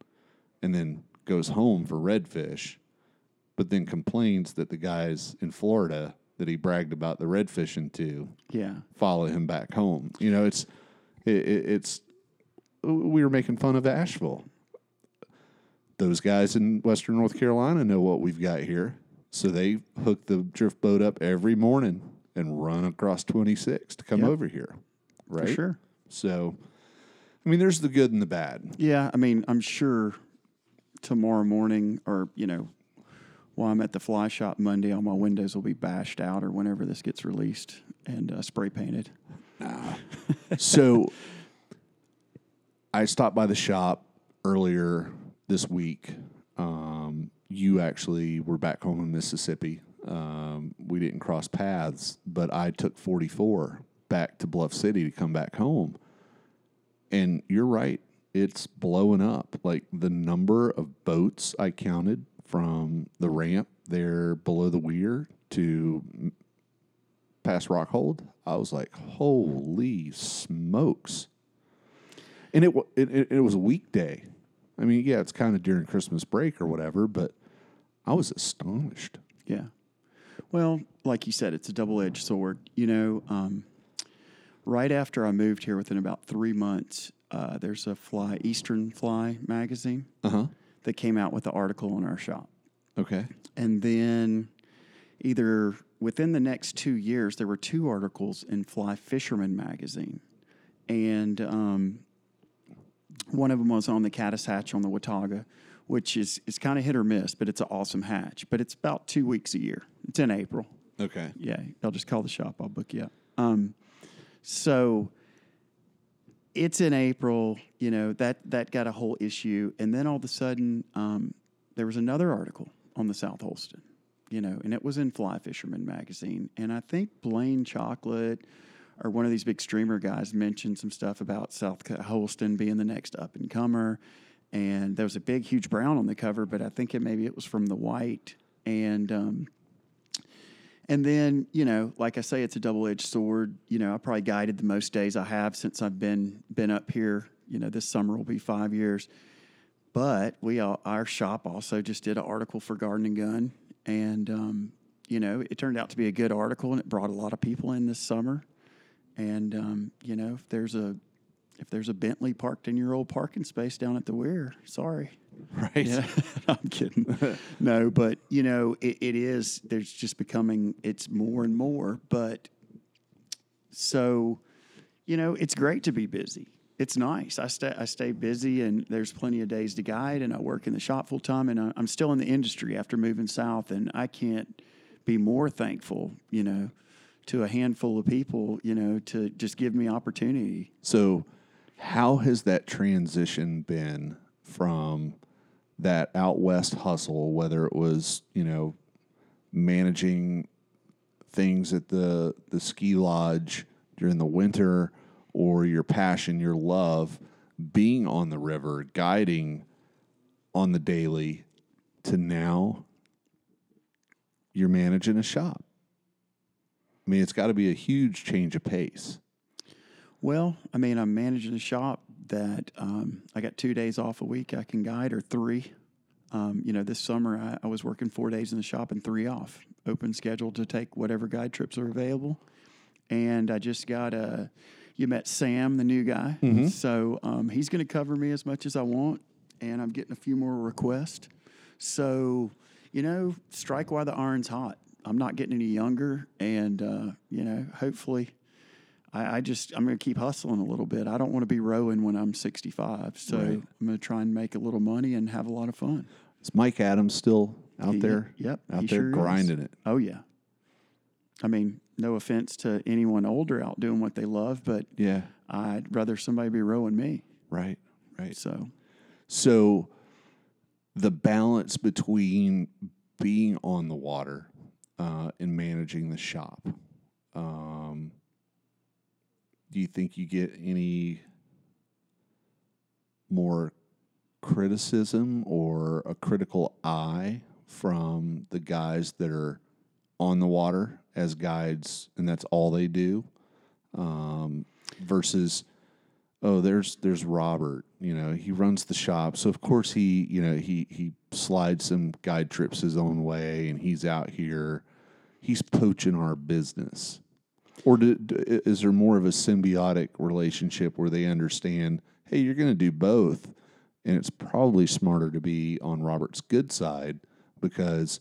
and then goes home for redfish, but then complains that the guys in Florida that he bragged about the redfishing to Yeah, follow him back home. You know, it's it, it, it's we were making fun of Asheville. Those guys in Western North Carolina know what we've got here, so they hook the drift boat up every morning and run across 26 to come Yep. over here. Right? for sure. So, I mean, there's the good and the bad. Yeah, I mean, I'm sure tomorrow morning, or you know, while I'm at the fly shop Monday, all my windows will be bashed out, or whenever this gets released and uh, spray painted. so I stopped by the shop earlier this week. Um, you actually were back home in Mississippi. Um, we didn't cross paths, but I took 44 back to Bluff City to come back home. And you're right, it's blowing up. Like the number of boats I counted from the ramp there below the weir to past Rockhold, I was like, holy smokes. And it, it, it, it was a weekday. I mean, yeah, it's kind of during Christmas break or whatever, but I was astonished. Yeah. Well, like you said, it's a double edged sword. You know, um, right after I moved here, within about three months, uh, there's a fly, Eastern Fly magazine, Uh huh. That came out with the article in our shop. Okay. And then either within the next two years, there were two articles in Fly Fisherman magazine, and um, one of them was on the caddis hatch on the Watauga, which is is kind of hit or miss, but it's an awesome hatch. But it's about two weeks a year. It's in April. Okay. Yeah, I'll just call the shop. I'll book you up. Um, so it's in April. You know that that got a whole issue, and then all of a sudden, um, there was another article on the South Holston. You know, and it was in Fly Fisherman magazine, and I think Blane Chocklett or one of these big streamer guys mentioned some stuff about South Holston being the next up and comer. And there was a big, huge brown on the cover, but I think it maybe it was from the white. And um, and then, you know, like I say, it's a double edged sword. You know, I probably guided the most days I have since I've been been up here. You know, this summer will be five years. But we all, our shop also just did an article for Garden and Gun, and um, you know, it turned out to be a good article, and it brought a lot of people in this summer. And um, you know, if there's a if there's a Bentley parked in your old parking space down at the Weir, sorry. *laughs* Right. Yeah, *laughs* I'm kidding. *laughs* no, but you know, it, it is. There's just becoming. It's more and more. But so, you know, it's great to be busy. It's nice. I stay. I stay busy, and there's plenty of days to guide, and I work in the shop full time, and I, I'm still in the industry after moving south, and I can't be more thankful. You know, to a handful of people. You know, to just give me opportunity. So, how has that transition been from that out west hustle, whether it was you know managing things at the the ski lodge during the winter, or your passion, your love, being on the river, guiding on the daily, to now you're managing a shop. I mean, it's got to be a huge change of pace. Well, I mean, I'm managing a shop that um, I got two days off a week I can guide, or three. Um, you know, this summer I, I was working four days in the shop and three off, open schedule to take whatever guide trips are available. And I just got a, you met Sam, the new guy. So um, he's going to cover me as much as I want. And I'm getting a few more requests. So, you know, strike while the iron's hot. I'm not getting any younger. And, uh, you know, hopefully I, I just I'm going to keep hustling a little bit. I don't want to be rowing when I'm 65, so Right. I'm going to try and make a little money and have a lot of fun. Is Mike Adams still out He- there? yep, out he there sure is. grinding it. Oh yeah. I mean, no offense to anyone older out doing what they love, but Yeah, I'd rather somebody be rowing me. right, right. So So the balance between being on the water uh, and managing the shop. Um, do you think you get any more criticism or a critical eye from the guys that are on the water as guides and that's all they do? Um, versus oh there's there's robert you know he runs the shop. So of course he you know he he slides some guide trips his own way and he's out here. He's poaching our business or do, is there more of a symbiotic relationship where they understand hey you're going to do both and it's probably smarter to be on robert's good side because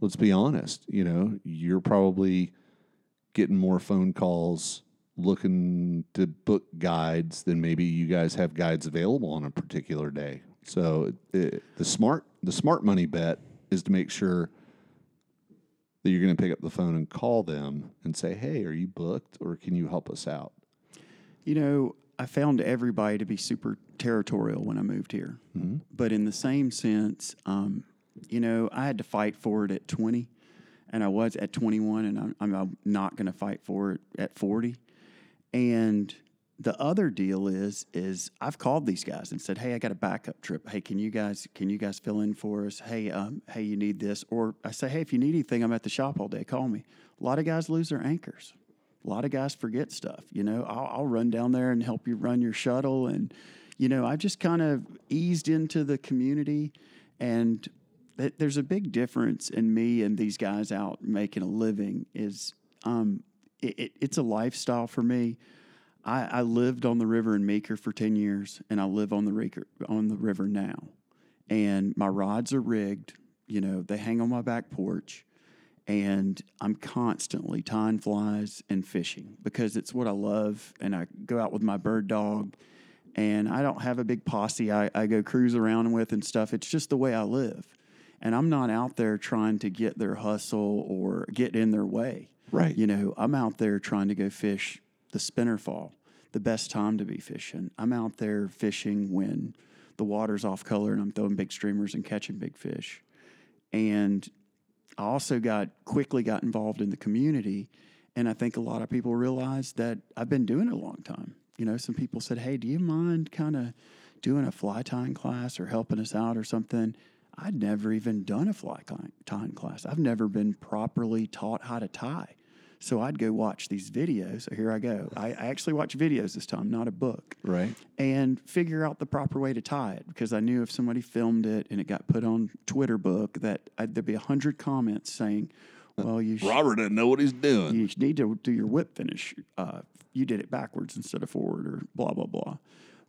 let's be honest you know you're probably getting more phone calls looking to book guides than maybe you guys have guides available on a particular day. So it, the smart the smart money bet is to make sure that you're going to pick up the phone and call them and say, "Hey, are you booked or can you help us out?" You know, I found everybody to be super territorial when I moved here. But in the same sense, um, you know, I had to fight for it at 20, and I was at 21, and I'm, I'm not going to fight for it at 40. And the other deal is, is I've called these guys and said, "Hey, I got a backup trip. Hey, can you guys, can you guys fill in for us? Hey, um, hey, you need this?" Or I say, "Hey, if you need anything, I'm at the shop all day. Call me." A lot of guys lose their anchors a lot of guys forget stuff. You know, I'll, I'll run down there and help you run your shuttle. And, you know, I've just kind of eased into the community. And th- there's a big difference in me and these guys out making a living is um, it, it, it's a lifestyle for me. I, I lived on the river in Meeker for 10 years and I live on the, river, on the river now. And my rods are rigged, you know, they hang on my back porch and I'm constantly tying flies and fishing because it's what I love. And I go out with my bird dog, and I don't have a big posse I, I go cruise around with and stuff. It's just the way I live. And I'm not out there trying to get their hustle or get in their way. Right. You know, I'm out there trying to go fish the spinner fall, the best time to be fishing. I'm out there fishing when the water's off color and I'm throwing big streamers and catching big fish. And I also got quickly got involved in the community. And I think a lot of people realized that I've been doing it a long time. You know, some people said, Hey, do you mind kind of doing a fly tying class or helping us out or something? I'd never even done a fly tying class. I've never been properly taught how to tie. So I'd go watch these videos. So here I go. I, I actually watch videos this time, not a book Right. and figure out the proper way to tie it because I knew if somebody filmed it and it got put on Twitter book that I'd, there'd be a hundred comments saying, "Well, you Robert doesn't know what he's doing. you need to do your whip finish. Uh, you did it backwards instead of forward, or blah blah blah."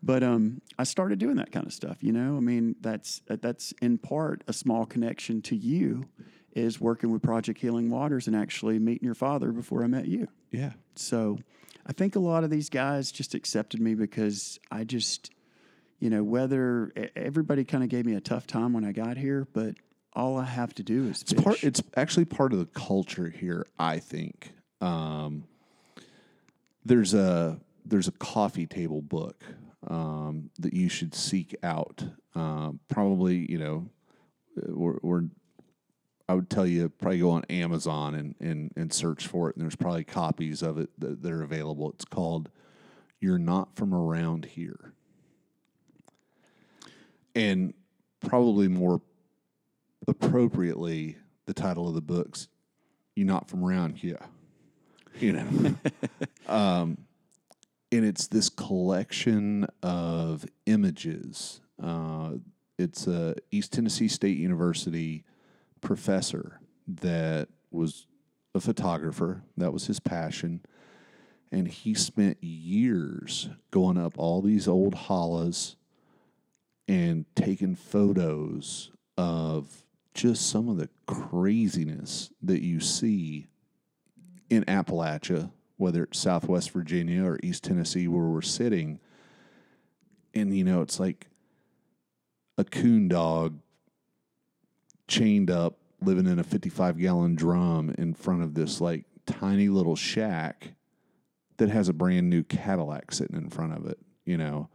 But um, I started doing that kind of stuff. You know, I mean, that's that's in part a small connection to you is working with Project Healing Waters and actually meeting your father before I met you. Yeah. So I think a lot of these guys just accepted me because I just, you know, whether everybody kind of gave me a tough time when I got here, but all I have to do is It's part. It's actually part of the culture here. I think um, there's a there's a coffee table book um, that you should seek out. Um, probably, you know, or, or I would tell you probably go on Amazon and, and and search for it, and there's probably copies of it that, that are available. It's called "You're Not from Around Here," and probably more appropriately, the title of the book's "You're Not From Around Here." You know, *laughs* um, and it's this collection of images. Uh, it's a East Tennessee State University professor that was a photographer. That was his passion. And he spent years going up all these old hollows and taking photos of just some of the craziness that you see in Appalachia, whether it's Southwest Virginia or East Tennessee, where we're sitting. And, you know, it's like a coon dog chained up, living in a 55 gallon drum in front of this like tiny little shack that has a brand new Cadillac sitting in front of it. You know,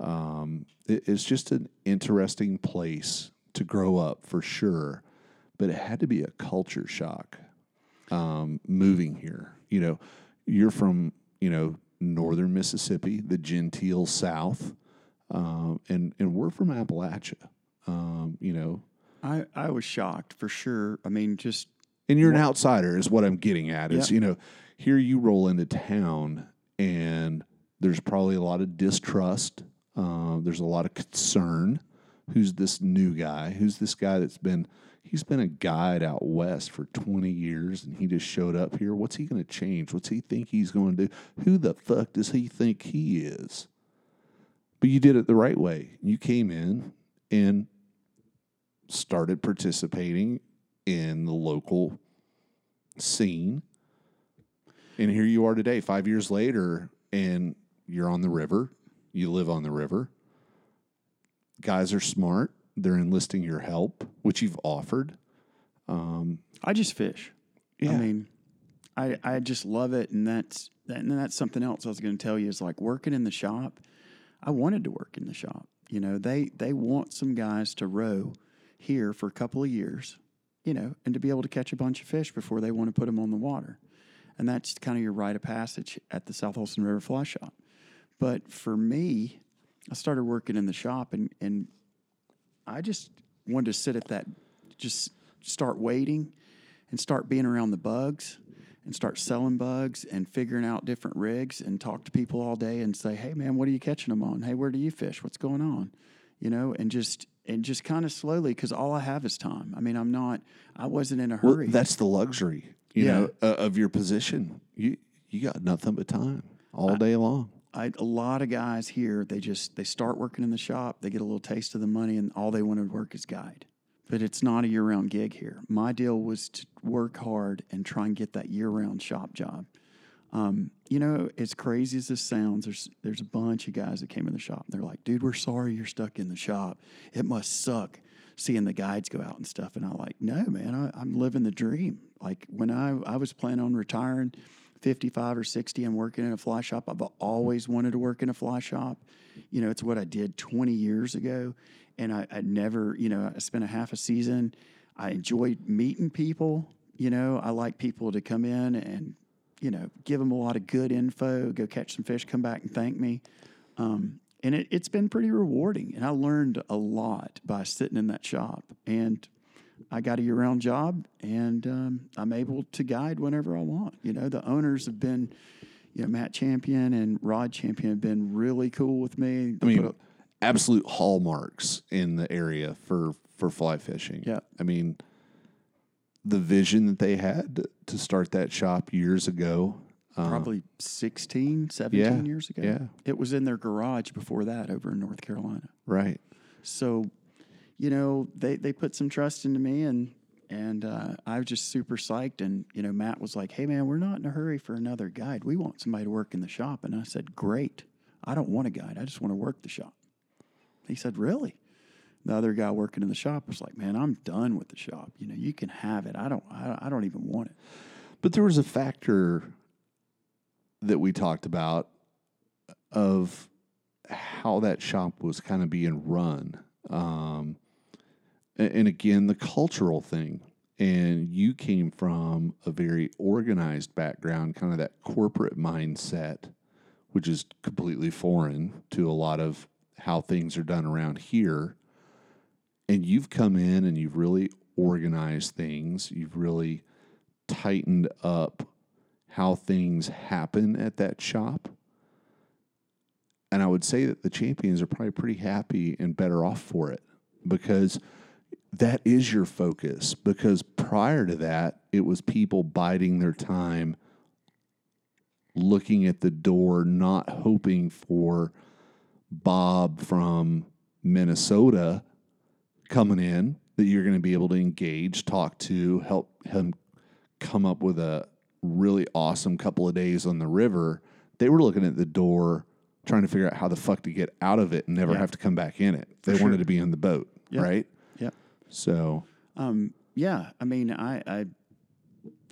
um, it- it's just an interesting place to grow up for sure, but it had to be a culture shock um, moving here. You know, you're from you know northern Mississippi, the genteel South, um, and and we're from Appalachia. Um, you know, I, I was shocked for sure. I mean, just and you're an outsider, is what I'm getting at. Is Yeah. you know, here you roll into town, and there's probably a lot of distrust. Uh, there's a lot of concern. Who's this new guy? Who's this guy that's been? He's been a guide out west for 20 years, and he just showed up here. What's he going to change? What's he think he's going to do? Who the fuck does he think he is? But you did it the right way. You came in and started participating in the local scene. And here you are today, five years later, and you're on the river. You live on the river. Guys are smart. They're enlisting your help, which you've offered. Um, I just fish. I mean, I I just love it, and that's and that's something else I was going to tell you is like working in the shop. I wanted to work in the shop. You know, they they want some guys to row here for a couple of years, you know, and to be able to catch a bunch of fish before they want to put them on the water, and that's kind of your rite of passage at the South Holston River Fly Shop. But for me, I started working in the shop, and and I just wanted to sit at that, just start waiting and start being around the bugs and start selling bugs and figuring out different rigs and talk to people all day and say, "Hey man, what are you catching them on? Hey, where do you fish? What's going on?" You know, and just and just kind of slowly because all I have is time. I mean, I'm not. I wasn't in a Well, hurry. that's the luxury, you Yeah. know, uh, of your position. You you got nothing but time all day long. I, a lot of guys here, they just they start working in the shop, they get a little taste of the money, and all they want to work is guide. but it's not a year round gig here. My deal was to work hard and try and get that year round shop job. Um, you know, as crazy as this sounds, there's there's a bunch of guys that came in the shop. And they're like, "Dude, we're sorry you're stuck in the shop. It must suck seeing the guides go out and stuff." And I'm like, "No, man, I, I'm living the dream. Like when I I was planning on retiring, 55 or 60, and working in a fly shop. I've always wanted to work in a fly shop. You know, it's what I did 20 years ago, and I, I never, you know, I spent a half a season. I enjoyed meeting people. You know, I like people to come in and you know, give them a lot of good info, go catch some fish, come back and thank me. Um, and it, it's been pretty rewarding. And I learned a lot by sitting in that shop. And I got a year round job and um, I'm able to guide whenever I want. You know, the owners have been, you know, Matt Champion and Rod Champion have been really cool with me. I mean, absolute hallmarks in the area for for fly fishing. Yeah. I mean, the vision that they had to start that shop years ago. uh, probably 16, 17 yeah, years ago. yeah. It was in their garage before that over in North Carolina. right. So, you know, they, they put some trust into me and and uh, I was just super psyched. And, you know, Matt was like, hey, man, we're not in a hurry for another guide. We want somebody to work in the shop. And I said, great. I don't want a guide. I just want to work the shop. He said, really? The other guy working in the shop was like, man, I'm done with the shop. You know, you can have it. I don't, I, I don't even want it. But there was a factor that we talked about of how that shop was kind of being run. Um, and again, the cultural thing. And you came from a very organized background, kind of that corporate mindset, which is completely foreign to a lot of how things are done around here. And you've come in and you've really organized things. You've really tightened up how things happen at that shop. And I would say that the champions are probably pretty happy and better off for it because that is your focus. Because prior to that, it was people biding their time, looking at the door, not hoping for Bob from Minnesota coming in that you're going to be able to engage, talk to, help him come up with a really awesome couple of days on the river. They were looking at the door trying to figure out how the fuck to get out of it and never Yeah. have to come back in it. They sure. wanted to be in the boat, Yeah. right? Yeah. So, Um, yeah, I mean, I, I,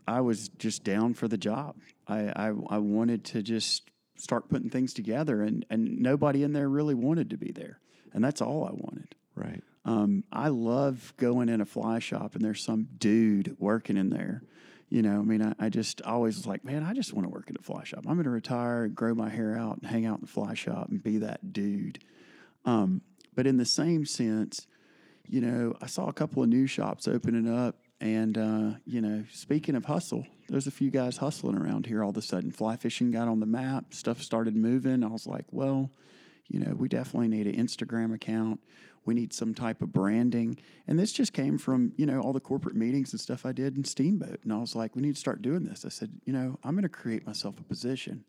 I was just down for the job. I, I, I wanted to just start putting things together, and and nobody in there really wanted to be there, and that's all I wanted. right. Um, I love going in a fly shop and there's some dude working in there. You know, I mean, I, I just always was like, man, I just want to work in a fly shop. I'm going to retire and grow my hair out and hang out in the fly shop and be that dude. Um, but in the same sense, you know, I saw a couple of new shops opening up. And, uh, you know, speaking of hustle, there's a few guys hustling around here all of a sudden. Fly fishing got on the map, stuff started moving. I was like, well, you know, we definitely need an Instagram account. We need some type of branding. And this just came from, you know, all the corporate meetings and stuff I did in Steamboat. And I was like, we need to start doing this. I said, you know, I'm going to create myself a position.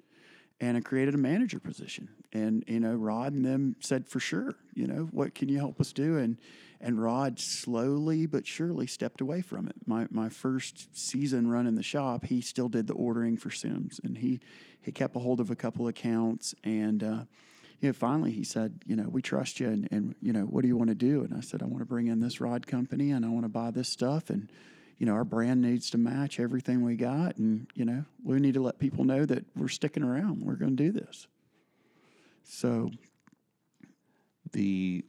And I created a manager position. And, you know, Rod and them said, for sure, you know, what can you help us do? And, and Rod slowly but surely stepped away from it. My, my first season running the shop, he still did the ordering for Simms. And he, he kept a hold of a couple accounts. And, uh, you know, finally he said, you know, we trust you and, and, you know, what do you want to do? And I said, I want to bring in this rod company and I want to buy this stuff. And, you know, our brand needs to match everything we got. And, you know, we need to let people know that we're sticking around. We're going to do this. So, the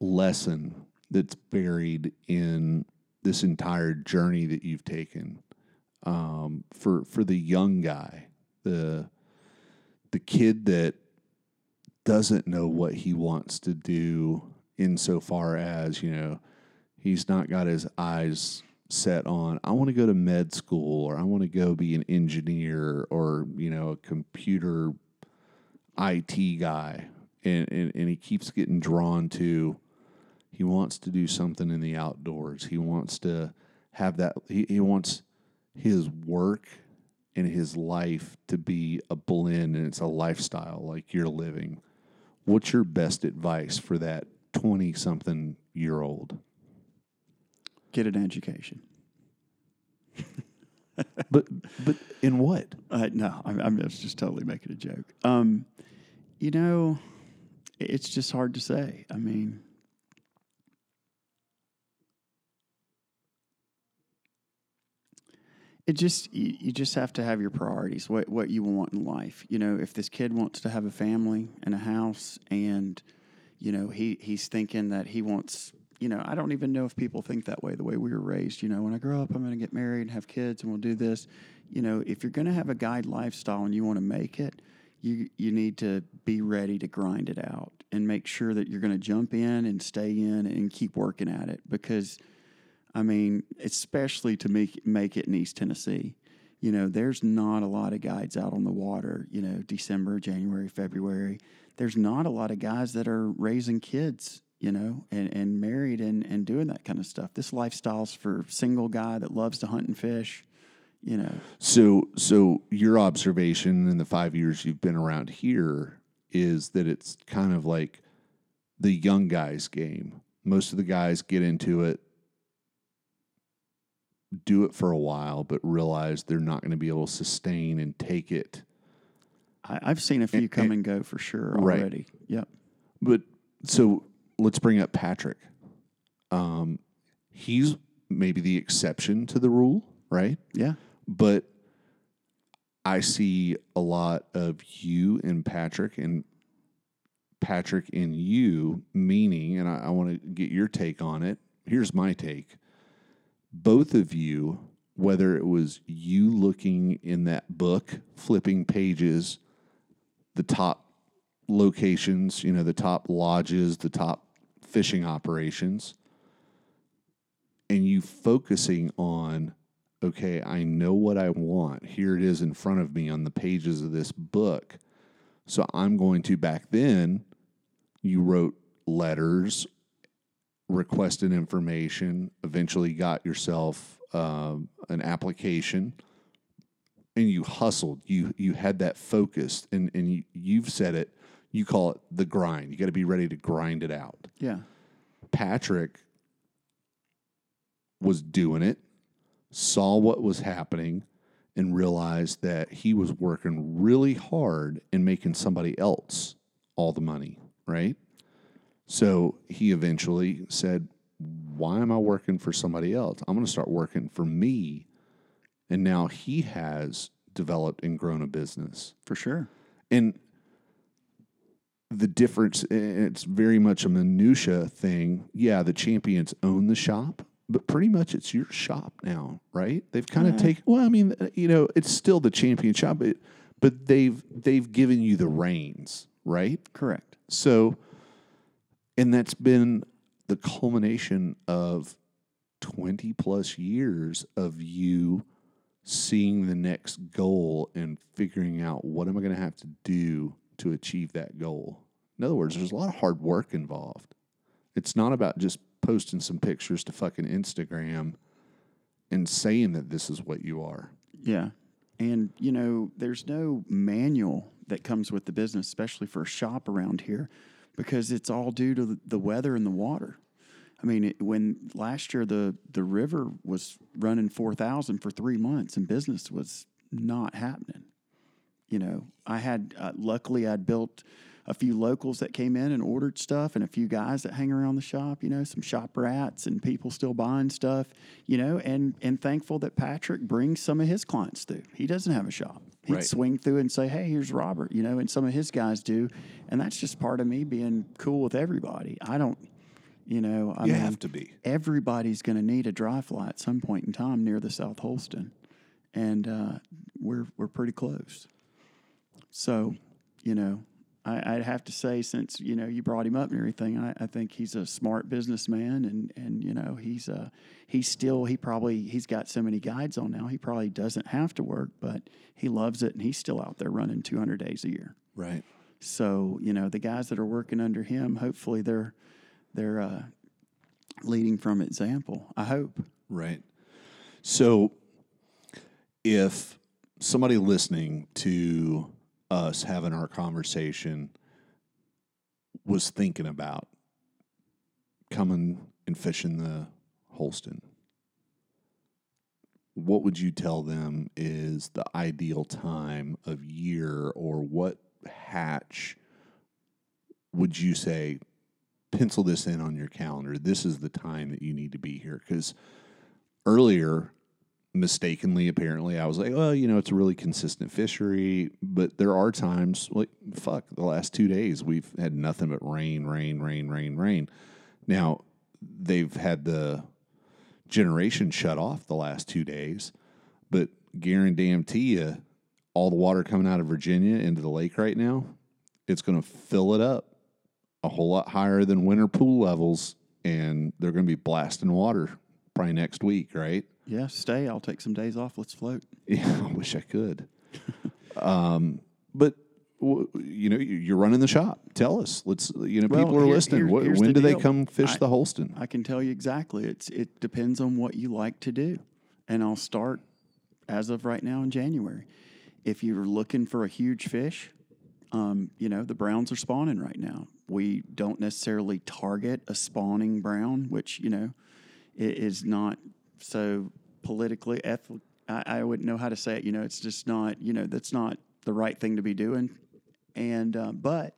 lesson that's buried in this entire journey that you've taken um, for for the young guy, the the kid that doesn't know what he wants to do insofar as you know he's not got his eyes set on I want to go to med school or I want to go be an engineer or you know a computer IT guy and, and, and he keeps getting drawn to he wants to do something in the outdoors. He wants to have that he, he wants his work and his life to be a blend and it's a lifestyle like you're living. What's your best advice for that 20 something year old? Get an education. *laughs* But but in what? Uh, no, I'm, I'm just just totally making a joke. Um, you know, it's just hard to say. I mean, it just you, you just have to have your priorities. What what you want in life. You know, if this kid wants to have a family and a house, and you know he he's thinking that he wants. You know, I don't even know if people think that way. The way we were raised. You know, when I grow up, I'm going to get married and have kids, and we'll do this. You know, if you're going to have a guide lifestyle and you want to make it, you you need to be ready to grind it out and make sure that you're going to jump in and stay in and keep working at it because I mean, especially to make make it in East Tennessee. You know, there's not a lot of guides out on the water, you know, December, January, February. There's not a lot of guys that are raising kids, you know, and, and married and, and doing that kind of stuff. This lifestyle's for single guy that loves to hunt and fish, you know. So so your observation in the five years you've been around here is that it's kind of like the young guys game. Most of the guys get into it, do it for a while, but realize they're not going to be able to sustain and take it. I, I've seen a few And- come and- and go for sure Right. already. Yep. But so let's bring up Patrick. Um, he's maybe the exception to the rule, right? Yeah. but I see a lot of you and Patrick and Patrick and you, meaning, and I, I want to get your take on it. Here's my take. Both of you, whether it was you looking in that book, flipping pages, the top locations, you know, the top lodges, the top fishing operations, and you focusing on okay, I know what I want. Here it is in front of me on the pages of this book. So I'm going to, back then, you wrote letters, requested information, eventually got yourself um, an application. And you hustled. You you had that focus, and and you, you've said it. You call it the grind. You got to be ready to grind it out. Yeah. Patrick was doing it, saw what was happening, and realized that he was working really hard and making somebody else all the money, right? So he eventually said, Why am I working for somebody else? I'm going to start working for me. And now he has developed and grown a business For sure. and the difference it's very much a minutia thing yeah the champions own the shop but pretty much it's your shop now right they've kind of taken well i mean uh, you know it's still the champion shop but, but they've they've given you the reins right Correct. so and that's been the culmination of 20 plus years of you seeing the next goal and figuring out what am I going to have to do to achieve that goal. In other words, there's a lot of hard work involved. It's not about just posting some pictures to fucking Instagram and saying that this is what you are. Yeah. And, you know, there's no manual that comes with the business, especially for a shop around here, because it's all due to the- the weather and the water. I mean, it, when last year the, the river was running 4,000 for three months and business was not happening. You know, I had, uh, luckily, I'd built a few locals that came in and ordered stuff and a few guys that hang around the shop, you know, some shop rats and people still buying stuff, you know, and, and thankful that Patrick brings some of his clients through. He doesn't have a shop. He'd Right. swing through and say, Hey, here's Robert, you know, and some of his guys do. And that's just part of me being cool with everybody. I don't, you know, I you mean, have to be. everybody's going to need a dry fly at some point in time near the South Holston, and uh, we're we're pretty close. So, you know, I, I'd have to say, since you know you brought him up and everything, I, I think he's a smart businessman, and and you know he's uh he's still he probably he's got so many guides on now he probably doesn't have to work, but he loves it, and he's still out there running 200 days a year. Right. So you know the guys that are working under him, hopefully they're they're uh, leading from example. I hope. Right. So if somebody listening to us having our conversation was thinking about coming and fishing the Holston, what would you tell them is the ideal time of year, or what hatch would you say pencil this in on your calendar? This is the time that you need to be here because earlier mistakenly apparently i was like well you know it's a really consistent fishery but there are times like fuck the last two days we've had nothing but rain rain rain rain rain. Now they've had the generation shut off the last two days but guarantee you all the water coming out of virginia into the lake right now it's going to fill it up a whole lot higher than winter pool levels and they're going to be blasting water probably next week right Yeah, stay. I'll take some days off. Let's float. *laughs* yeah, I wish I could. um, but w- you know, you- you're running the shop. Tell us. Let's. You know, Well, people are here- listening. here- when do they come fish I- the Holston? I can tell you exactly. It's it depends on what you like to do, and I'll start as of right now in January. If you're looking for a huge fish, um, you know the browns are spawning right now. We don't necessarily target a spawning brown, which you know is not so politically ethical. I, I wouldn't know how to say it. You know, it's just not. You know, that's not the right thing to be doing. And uh, but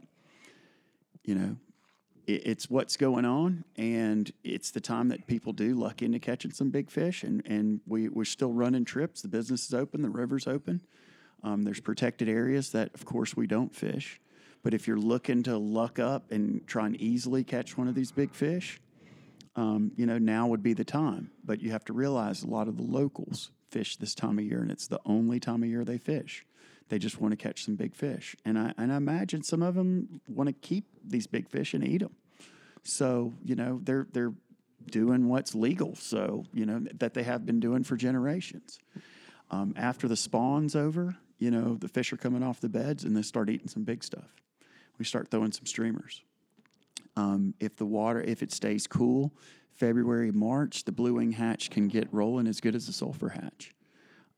you know, it, it's what's going on, and it's the time that people do luck into catching some big fish. And, and we, we're still running trips. The business is open, the river's open. Um, there's protected areas that, of course, we don't fish. But if you're looking to luck up and try and easily catch one of these big fish, um, you know, now would be the time. But you have to realize a lot of the locals fish this time of year, and it's the only time of year they fish. They just want to catch some big fish, and I and I imagine some of them want to keep these big fish and eat them. So you know, they're they're doing what's legal. So you know that they have been doing for generations. Um, after the spawn's over, you know, the fish are coming off the beds and they start eating some big stuff. We start throwing some streamers. Um, if the water, if it stays cool, February, March, the blue wing hatch can get rolling as good as the sulfur hatch.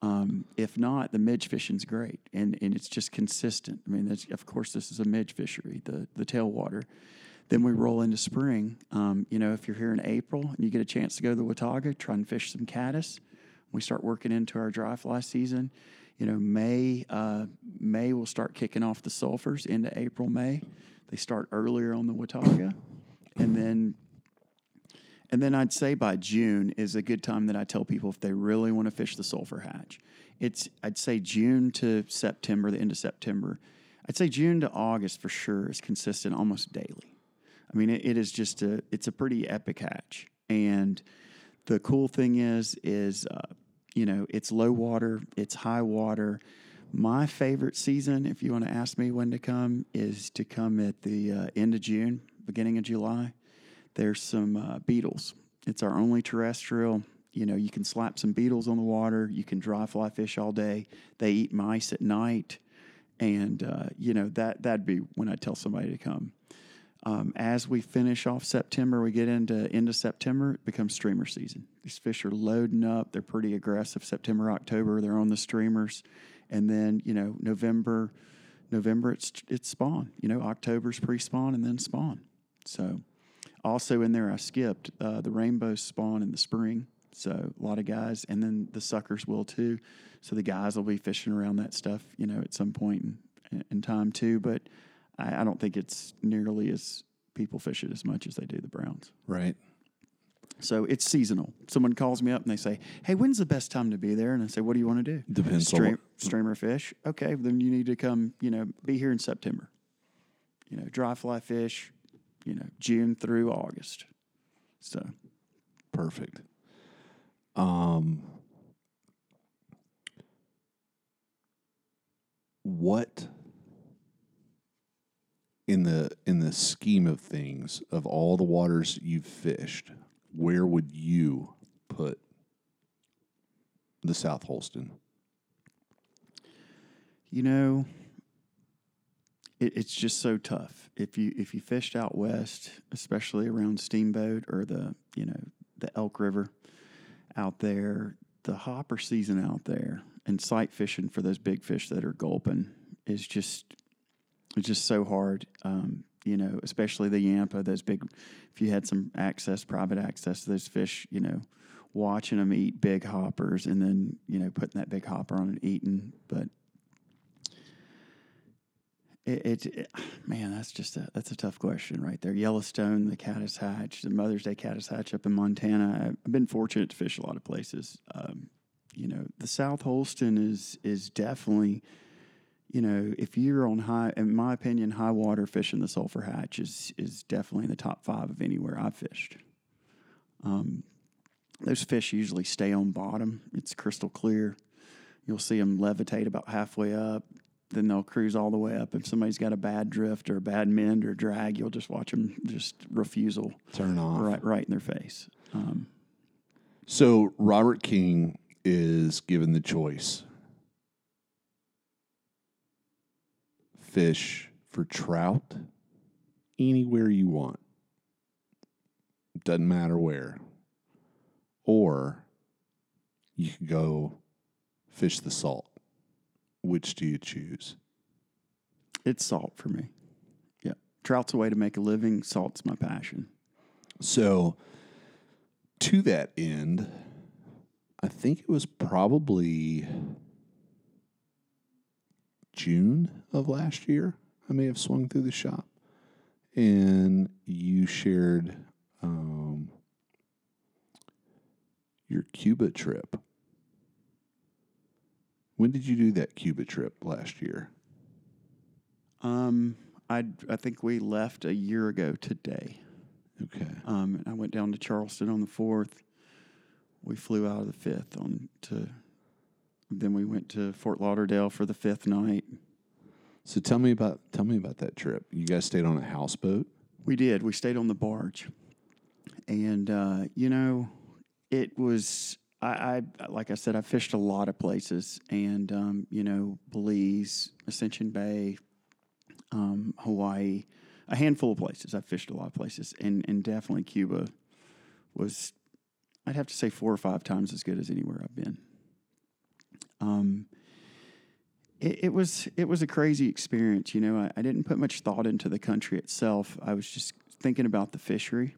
Um, if not, the midge fishing's great, and, and it's just consistent. I mean, of course, this is a midge fishery, the the tailwater. Then we roll into spring. Um, you know, if you're here in April and you get a chance to go to the Watauga, try and fish some caddis. We start working into our dry fly season. You know, May uh, May will start kicking off the sulfurs into April May. They start earlier on the Watauga, and then and then I'd say by June is a good time that I tell people if they really want to fish the sulfur hatch. It's I'd say June to September, the end of September. I'd say June to August for sure is consistent almost daily. I mean, it, it is just a it's a pretty epic hatch, and the cool thing is is uh, you know it's low water, it's high water. My favorite season, if you want to ask me when to come, is to come at the uh, end of June, beginning of July there's some uh, beetles. It's our only terrestrial. You know, you can slap some beetles on the water. You can dry fly fish all day. They eat mice at night, and uh, you know that that'd be when I tell somebody to come. Um, as we finish off September, we get into end of September. It becomes streamer season. These fish are loading up. They're pretty aggressive. September, October, they're on the streamers, and then you know November, November it's it's spawn. You know October's pre-spawn and then spawn. So also in there, I skipped uh, the rainbow spawn in the spring. So a lot of guys, and then the suckers will too. So the guys will be fishing around that stuff, you know, at some point in, in time too. But I, I don't think it's nearly as people fish it as much as they do the browns. Right. So it's seasonal. Someone calls me up and they say, "Hey, when's the best time to be there?" And I say, "What do you want to do?" Depends on Stream, what- streamer fish. Okay, then you need to come. You know, be here in September. You know, dry fly fish. You know, June through August. So Perfect. Um, what in the in the scheme of things of all the waters you've fished, where would you put the South Holston? you know, it, it's just so tough. If you if you fished out west, especially around Steamboat or the you know the Elk River out there, the hopper season out there, and sight fishing for those big fish that are gulping is just it's just so hard. Um, you know, especially the Yampa, those big. If you had some access, private access to those fish, you know, watching them eat big hoppers and then you know putting that big hopper on and eating. But it, it, it- *sighs* man, that's just a that's a tough question right there. Yellowstone, the Caddis Hatch, the Mother's Day Caddis Hatch up in Montana. I've been fortunate to fish a lot of places. Um, you know, the South Holston is is definitely, you know, if you're on high, in my opinion, high water fishing the Sulphur Hatch is is definitely in the top five of anywhere I've fished. Um, those fish usually stay on bottom. It's crystal clear. You'll see them levitate about halfway up, then they'll cruise all the way up. If somebody's got a bad drift or a bad mend or drag, you'll just watch them just refusal Turn off. right right in their face. Um, So Robert King is given the choice: fish for trout anywhere you want, doesn't matter where, or you can go fish the salt. Which do you choose? it's salt for me. Yeah, trout's a way to make a living. Salt's my passion. So, to that end, I think it was probably June of last year. I may have swung through the shop, and you shared um, your Cuba trip. When did you do that Cuba trip last year? Um, I I think we left a year ago today. Okay. Um, I went down to Charleston on the fourth. We flew out of the fifth on to. Then we went to Fort Lauderdale for the fifth night. So tell me about tell me about that trip. You guys stayed on a houseboat. We did. We stayed on the barge, and uh, you know, it was. I, I like I said, I fished a lot of places, and um, you know, Belize, Ascension Bay, um, Hawaii, a handful of places. I fished a lot of places, and and definitely Cuba was. I'd have to say four or five times as good as anywhere I've been. Um, it, it was it was a crazy experience. You know, I, I didn't put much thought into the country itself. I was just thinking about the fishery.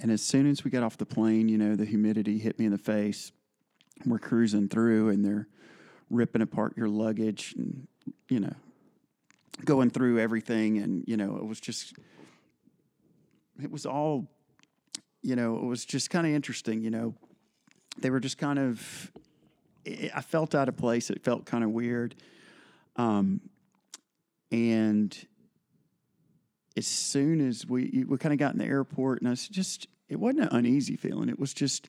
And as soon as we got off the plane, you know, the humidity hit me in the face. We're cruising through, and they're ripping apart your luggage, and you know, going through everything. And you know, it was just, it was all, you know, it was just kind of interesting. You know, they were just kind of I I felt out of place. It felt kind of weird. Um, and as soon as we we kind of got in the airport, and I was just it wasn't an uneasy feeling. It was just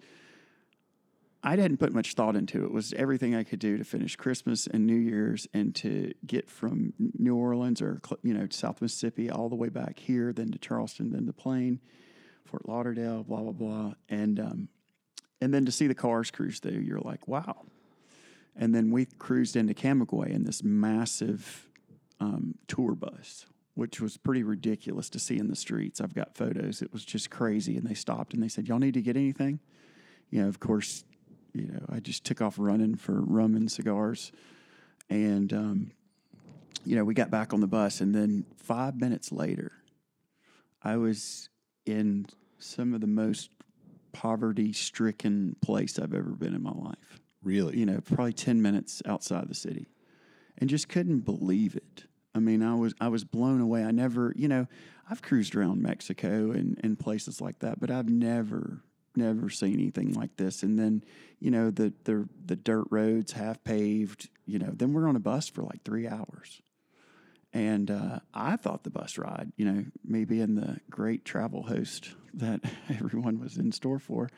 I hadn't put much thought into it. It was everything I could do to finish Christmas and New Year's, and to get from New Orleans or you know South Mississippi all the way back here, then to Charleston, then to plane, Fort Lauderdale, blah blah blah, and um, and then to see the cars cruise through, you're like, wow. And then we cruised into Camagüey in this massive um, tour bus, which was pretty ridiculous to see in the streets. I've got photos. It was just crazy. And they stopped and they said, "Y'all need to get anything?" You know, of course, you know, I just took off running for rum and cigars, and um, you know, we got back on the bus, and then five minutes later, I was in some of the most poverty-stricken place I've ever been in my life Really? you know, probably 10 minutes outside the city and just couldn't believe it. I mean, I was I was blown away. I never, you know, I've cruised around Mexico and, and places like that, but I've never never seen anything like this. And then, you know, the the the dirt roads half paved, you know, then we're on a bus for like 3 hours. And uh, I thought the bus ride, you know, me being the great travel host *laughs* that everyone was in store for,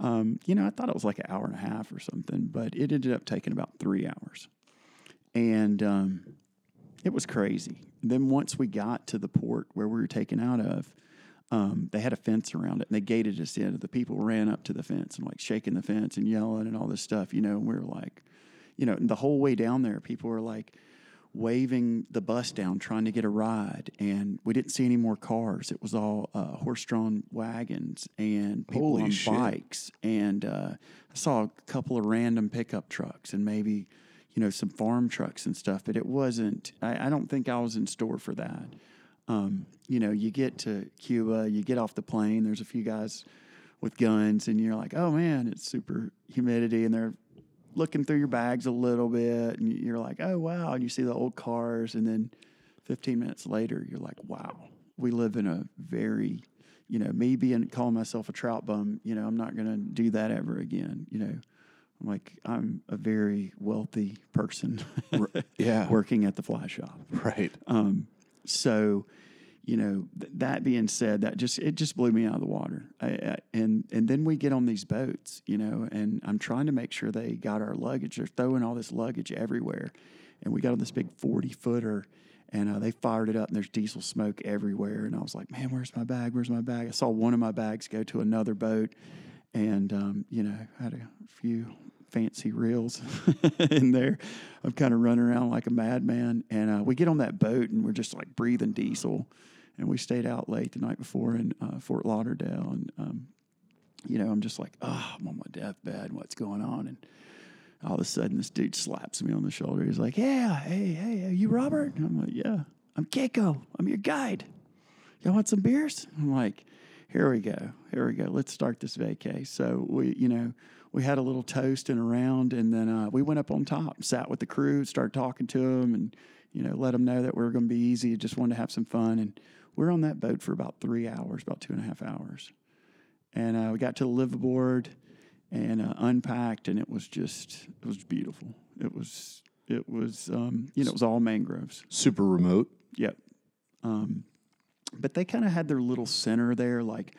um, you know, I thought it was like an hour and a half or something, but it ended up taking about three hours. And um, it was crazy. Then once we got to the port where we were taken out of, um, they had a fence around it and they gated us in. The people ran up to the fence and like shaking the fence and yelling and all this stuff, you know, and we were like, you know, the whole way down there, people were like, waving the bus down trying to get a ride and we didn't see any more cars. It was all uh, horse-drawn wagons and people Holy on shit. bikes. And uh, i saw a couple of random pickup trucks and maybe you know some farm trucks and stuff but it wasn't i, I don't think i was in store for that. Um, you know you get to cuba you get off the plane there's a few guys with guns, and you're like, oh man, it's super humidity, and they're looking through your bags a little bit, and you're like, oh wow, and you see the old cars, and then 15 minutes later, you're like, wow, we live in a very, you know, me being calling myself a trout bum, you know, I'm not gonna do that ever again, you know. I'm like, I'm a very wealthy person yeah. *laughs* working at the fly shop. Right. Um, so, you know, th- that being said, that just it just blew me out of the water. I, I, and and then we get on these boats, you know, and I'm trying to make sure they got our luggage. They're throwing all this luggage everywhere, and we got on this big 40 footer. And uh, they fired it up, and there's diesel smoke everywhere. And I was like, "Man, where's my bag? Where's my bag?" I saw one of my bags go to another boat, and um, you know, had a few fancy reels *laughs* in there. I'm kind of running around like a madman, and uh, we get on that boat, and we're just like breathing diesel. And we stayed out late the night before in uh, Fort Lauderdale, and um, you know, I'm just like, oh, I'm on my deathbed. What's going on? And all of a sudden, this dude slaps me on the shoulder. He's like, "Yeah, hey, hey, are you Robert?" And I'm like, "Yeah, I'm Keiko. I'm your guide. Y'all want some beers?" I'm like, "Here we go. Here we go. Let's start this vacay." So we, you know, we had a little toast and a round, and then uh, we went up on top, sat with the crew, started talking to them, and you know, let them know that we are going to be easy. Just wanted to have some fun, and we are on that boat for about three hours, about two and a half hours, and uh, we got to the liveaboard and uh, unpacked, and it was just it was beautiful. It was it was um, you know it was all mangroves. Super remote. Yep. Um, but they kind of had their little center there, like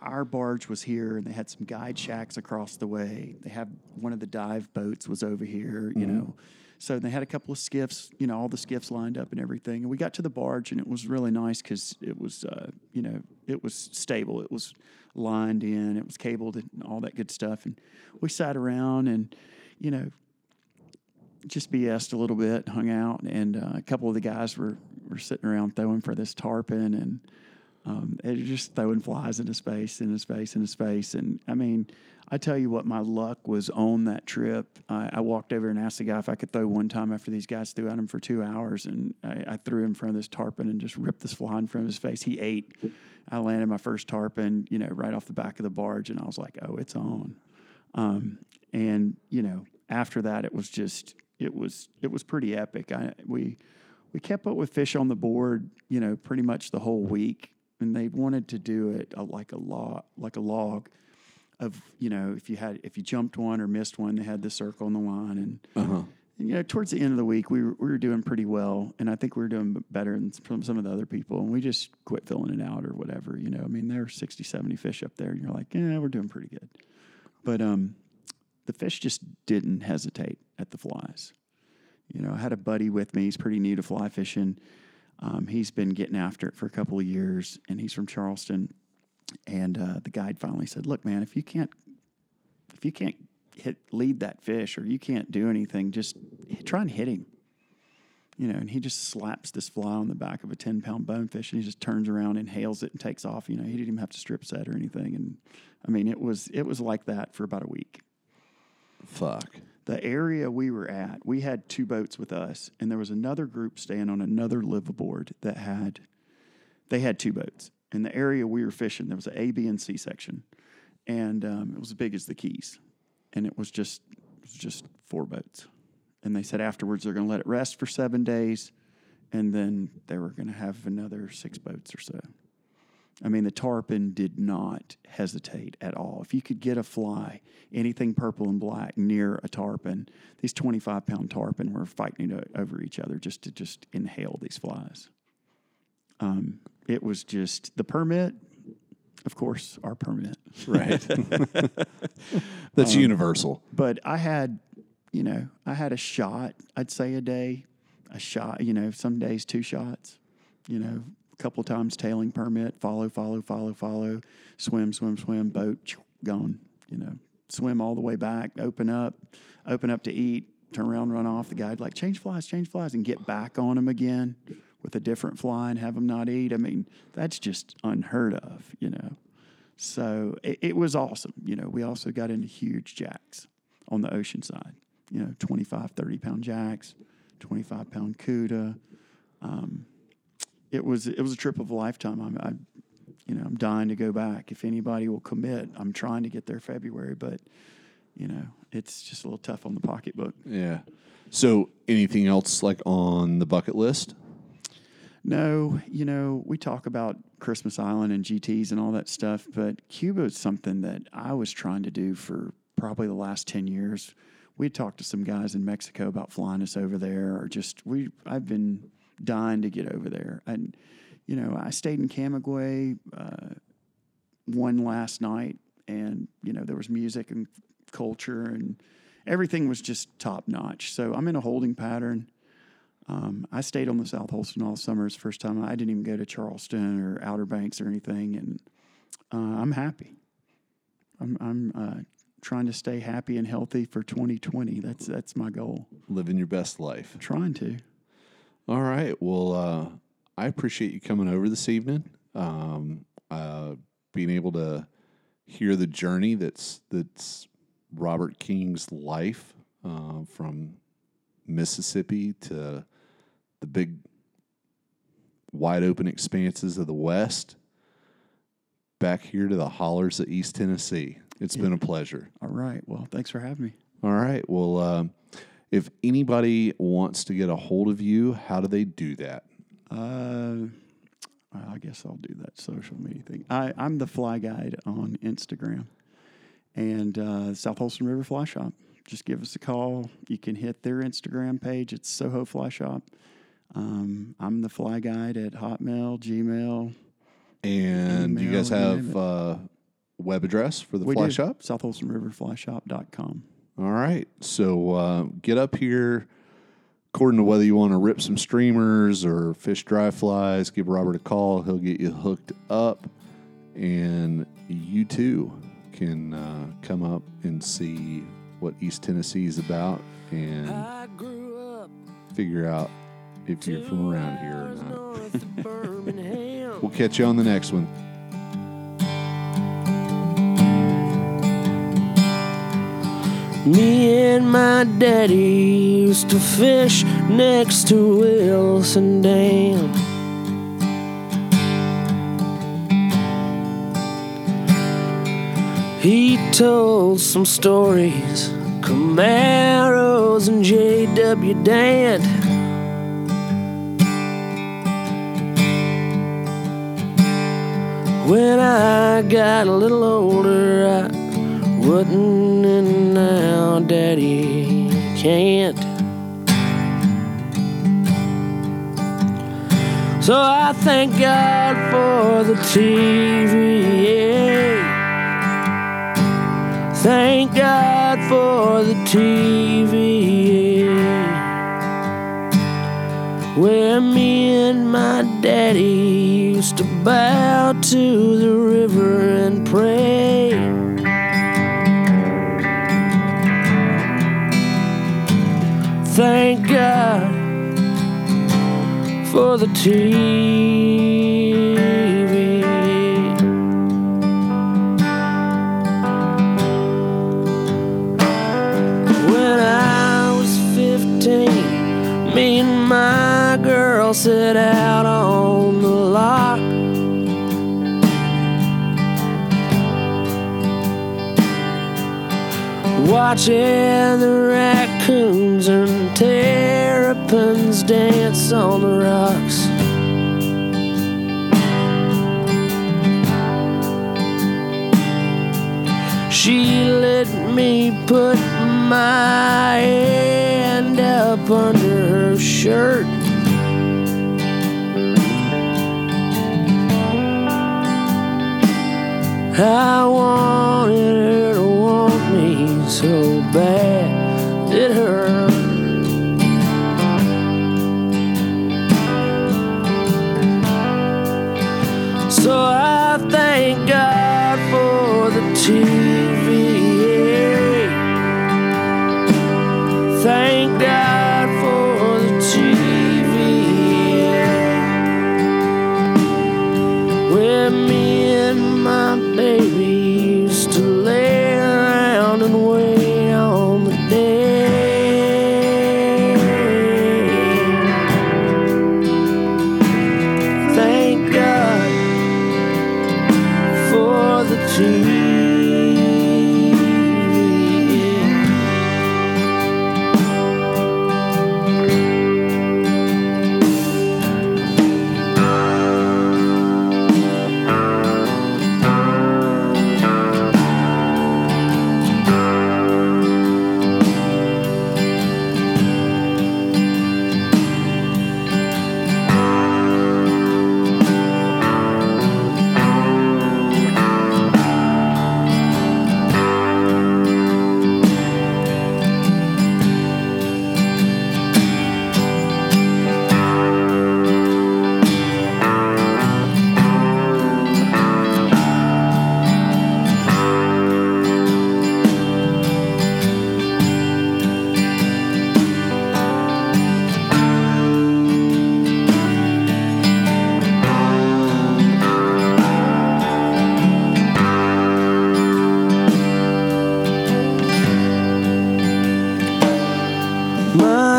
our barge was here, and they had some guide shacks across the way. They had one of the dive boats was over here, you know. So they had a couple of skiffs, you know, all the skiffs lined up and everything. And we got to the barge, and it was really nice because it was, uh, you know, it was stable. It was lined in, it was cabled, and all that good stuff. And we sat around and, you know, just BS'd a little bit, hung out, and uh, a couple of the guys were were sitting around throwing for this tarpon, and um, just throwing flies into space, into space, into space. And I mean, I tell you what, my luck was on that trip. I, I walked over and asked the guy if I could throw one time after these guys threw at him for two hours, and I, I threw in front of this tarpon and just ripped this fly in front of his face. He ate. I landed my first tarpon, you know, right off the back of the barge, and I was like, "Oh, it's on." Um, and you know, after that, it was just it was it was pretty epic. I, we we kept up with fish on the board, you know, pretty much the whole week, and they wanted to do it uh, like a log, like a log of you know if you had if you jumped one or missed one, they had the circle on the line, and, Uh-huh. and you know towards the end of the week we were, we were doing pretty well, and I think we were doing better than some some of the other people, and we just quit filling it out or whatever. You know, I mean there are 60, 70 fish up there, and you're like, yeah, we're doing pretty good, but um, the fish just didn't hesitate at the flies. You know, I had a buddy with me. He's pretty new to fly fishing. Um, he's been getting after it for a couple of years, and he's from Charleston. And uh, the guide finally said, "Look, man, if you can't, if you can't hit lead that fish, or you can't do anything, just hit- try and hit him." You know, and he just slaps this fly on the back of a ten pound bonefish, and he just turns around, inhales it, and takes off. You know, he didn't even have to strip set or anything. And I mean, it was it was like that for about a week Fuck. the area we were at, we had two boats with us, and there was another group staying on another liveaboard that had, they had two boats. In the area we were fishing, there was an A, B, and C section, and um, it was as big as the Keys, and it was just, it was just four boats. And they said afterwards they're going to let it rest for seven days, and then they were going to have another six boats or so. I mean, the tarpon did not hesitate at all. If you could get a fly, anything purple and black near a tarpon, these 25 pound tarpon were fighting over each other just to just inhale these flies. Um, it was just the permit, of course, our permit. *laughs* Right. *laughs* That's um, universal. But I had, you know, I had a shot, I'd say a day, a shot, you know, some days two shots, you know, a couple times tailing permit, follow, follow, follow, follow, swim, swim, swim, boat, gone, you know, swim all the way back, open up, open up to eat, turn around, run off. The guy'd like, change flies, change flies, and get back on them again with a different fly and have them not eat. I mean, that's just unheard of, you know. So it, it was awesome. You know, we also got into huge jacks on the ocean side, you know, 25, 30 pound jacks, 25 pound cuda. Um, it was it was a trip of a lifetime. I, I you know, I'm dying to go back. If anybody will commit, I'm trying to get there February, but you know, it's just a little tough on the pocketbook. Yeah. So, anything else like on the bucket list? No, you know, we talk about Christmas Island and GTs and all that stuff, but Cuba is something that I was trying to do for probably the last 10 years. We talked to some guys in Mexico about flying us over there or just we I've been dying to get over there. And you know, I stayed in Camagüey uh, one last night and you know, there was music and culture and everything was just top notch. So I'm in a holding pattern. Um, I stayed on the South Holston all summer. It's the first time I didn't even go to Charleston or Outer Banks or anything, and uh, I'm happy. I'm, I'm uh, trying to stay happy and healthy for 2020. That's that's my goal. Living your best life. trying to. All right. Well, uh, I appreciate you coming over this evening. Um, uh, being able to hear the journey that's that's Robert King's life uh, from Mississippi to the big, wide open expanses of the West, back here to the hollers of East Tennessee. It's been a pleasure. All right. Well, thanks for having me. All right. Well, um, if anybody wants to get a hold of you, how do they do that? Uh, I guess I'll do that social media thing. I, I'm the fly guide on Instagram and uh, South Holston River Fly Shop. Just give us a call. You can hit their Instagram page. It's Soho Fly Shop. Um, I'm the fly guide at Hotmail, Gmail. And do you guys have name uh, web address for the we fly do. shop? South Holston River Fly Shop.com. All right. So uh, get up here. According to whether you want to rip some streamers or fish dry flies, give Robert a call. He'll get you hooked up, and you too can uh, come up and see what East Tennessee is about and I grew up figure out if you're from around here or not. north of Birmingham. *laughs* We'll catch you on the next one. Me and my daddy used to fish next to Wilson Dam. He told some stories, Camaros and J.W. Dant. When I got a little older, I wouldn't, and now Daddy can't. So I thank God for the TVA. Thank God for the TVA. Where me and my daddy used to bow to the river and pray. Thank God for the TV. Girl set out on the lock. Watching the raccoons and terrapins dance on the rocks. She let me put my hand up under her shirt. I wanted her to want me so bad it hurt.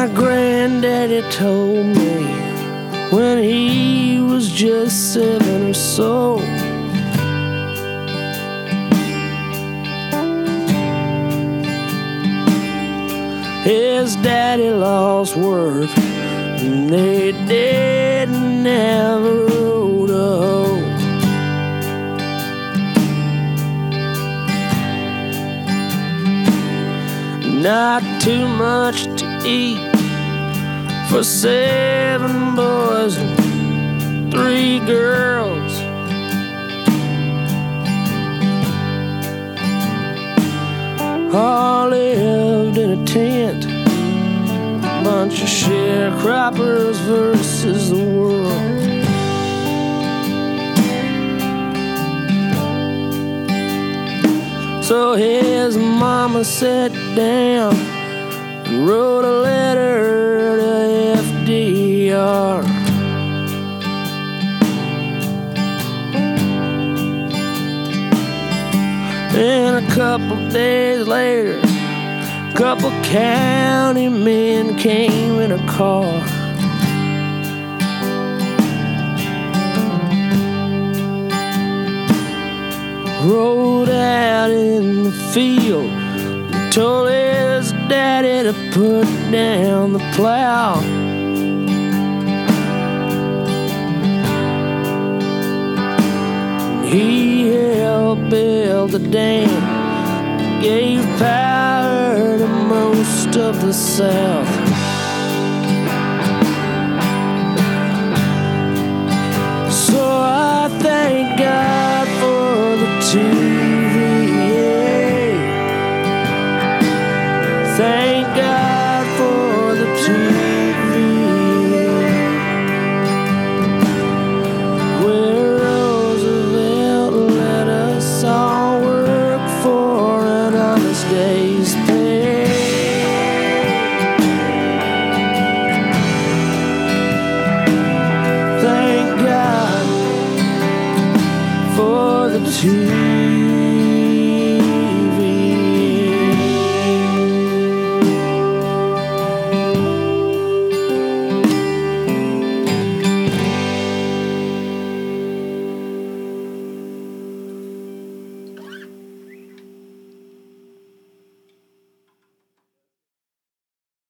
My granddaddy told me when he was just seven or so. His daddy lost work, and they didn't have a road to hoe. Not too much to eat for seven boys and three girls. All lived in a tent, a bunch of sharecroppers versus the world. So his mama sat down and wrote a letter FDR. And a couple days later, a couple county men came in a car. Rode out in the field and told his daddy to put down the plow. He helped build the dam, gave power to most of the South. So I thank God for the TVA. Thank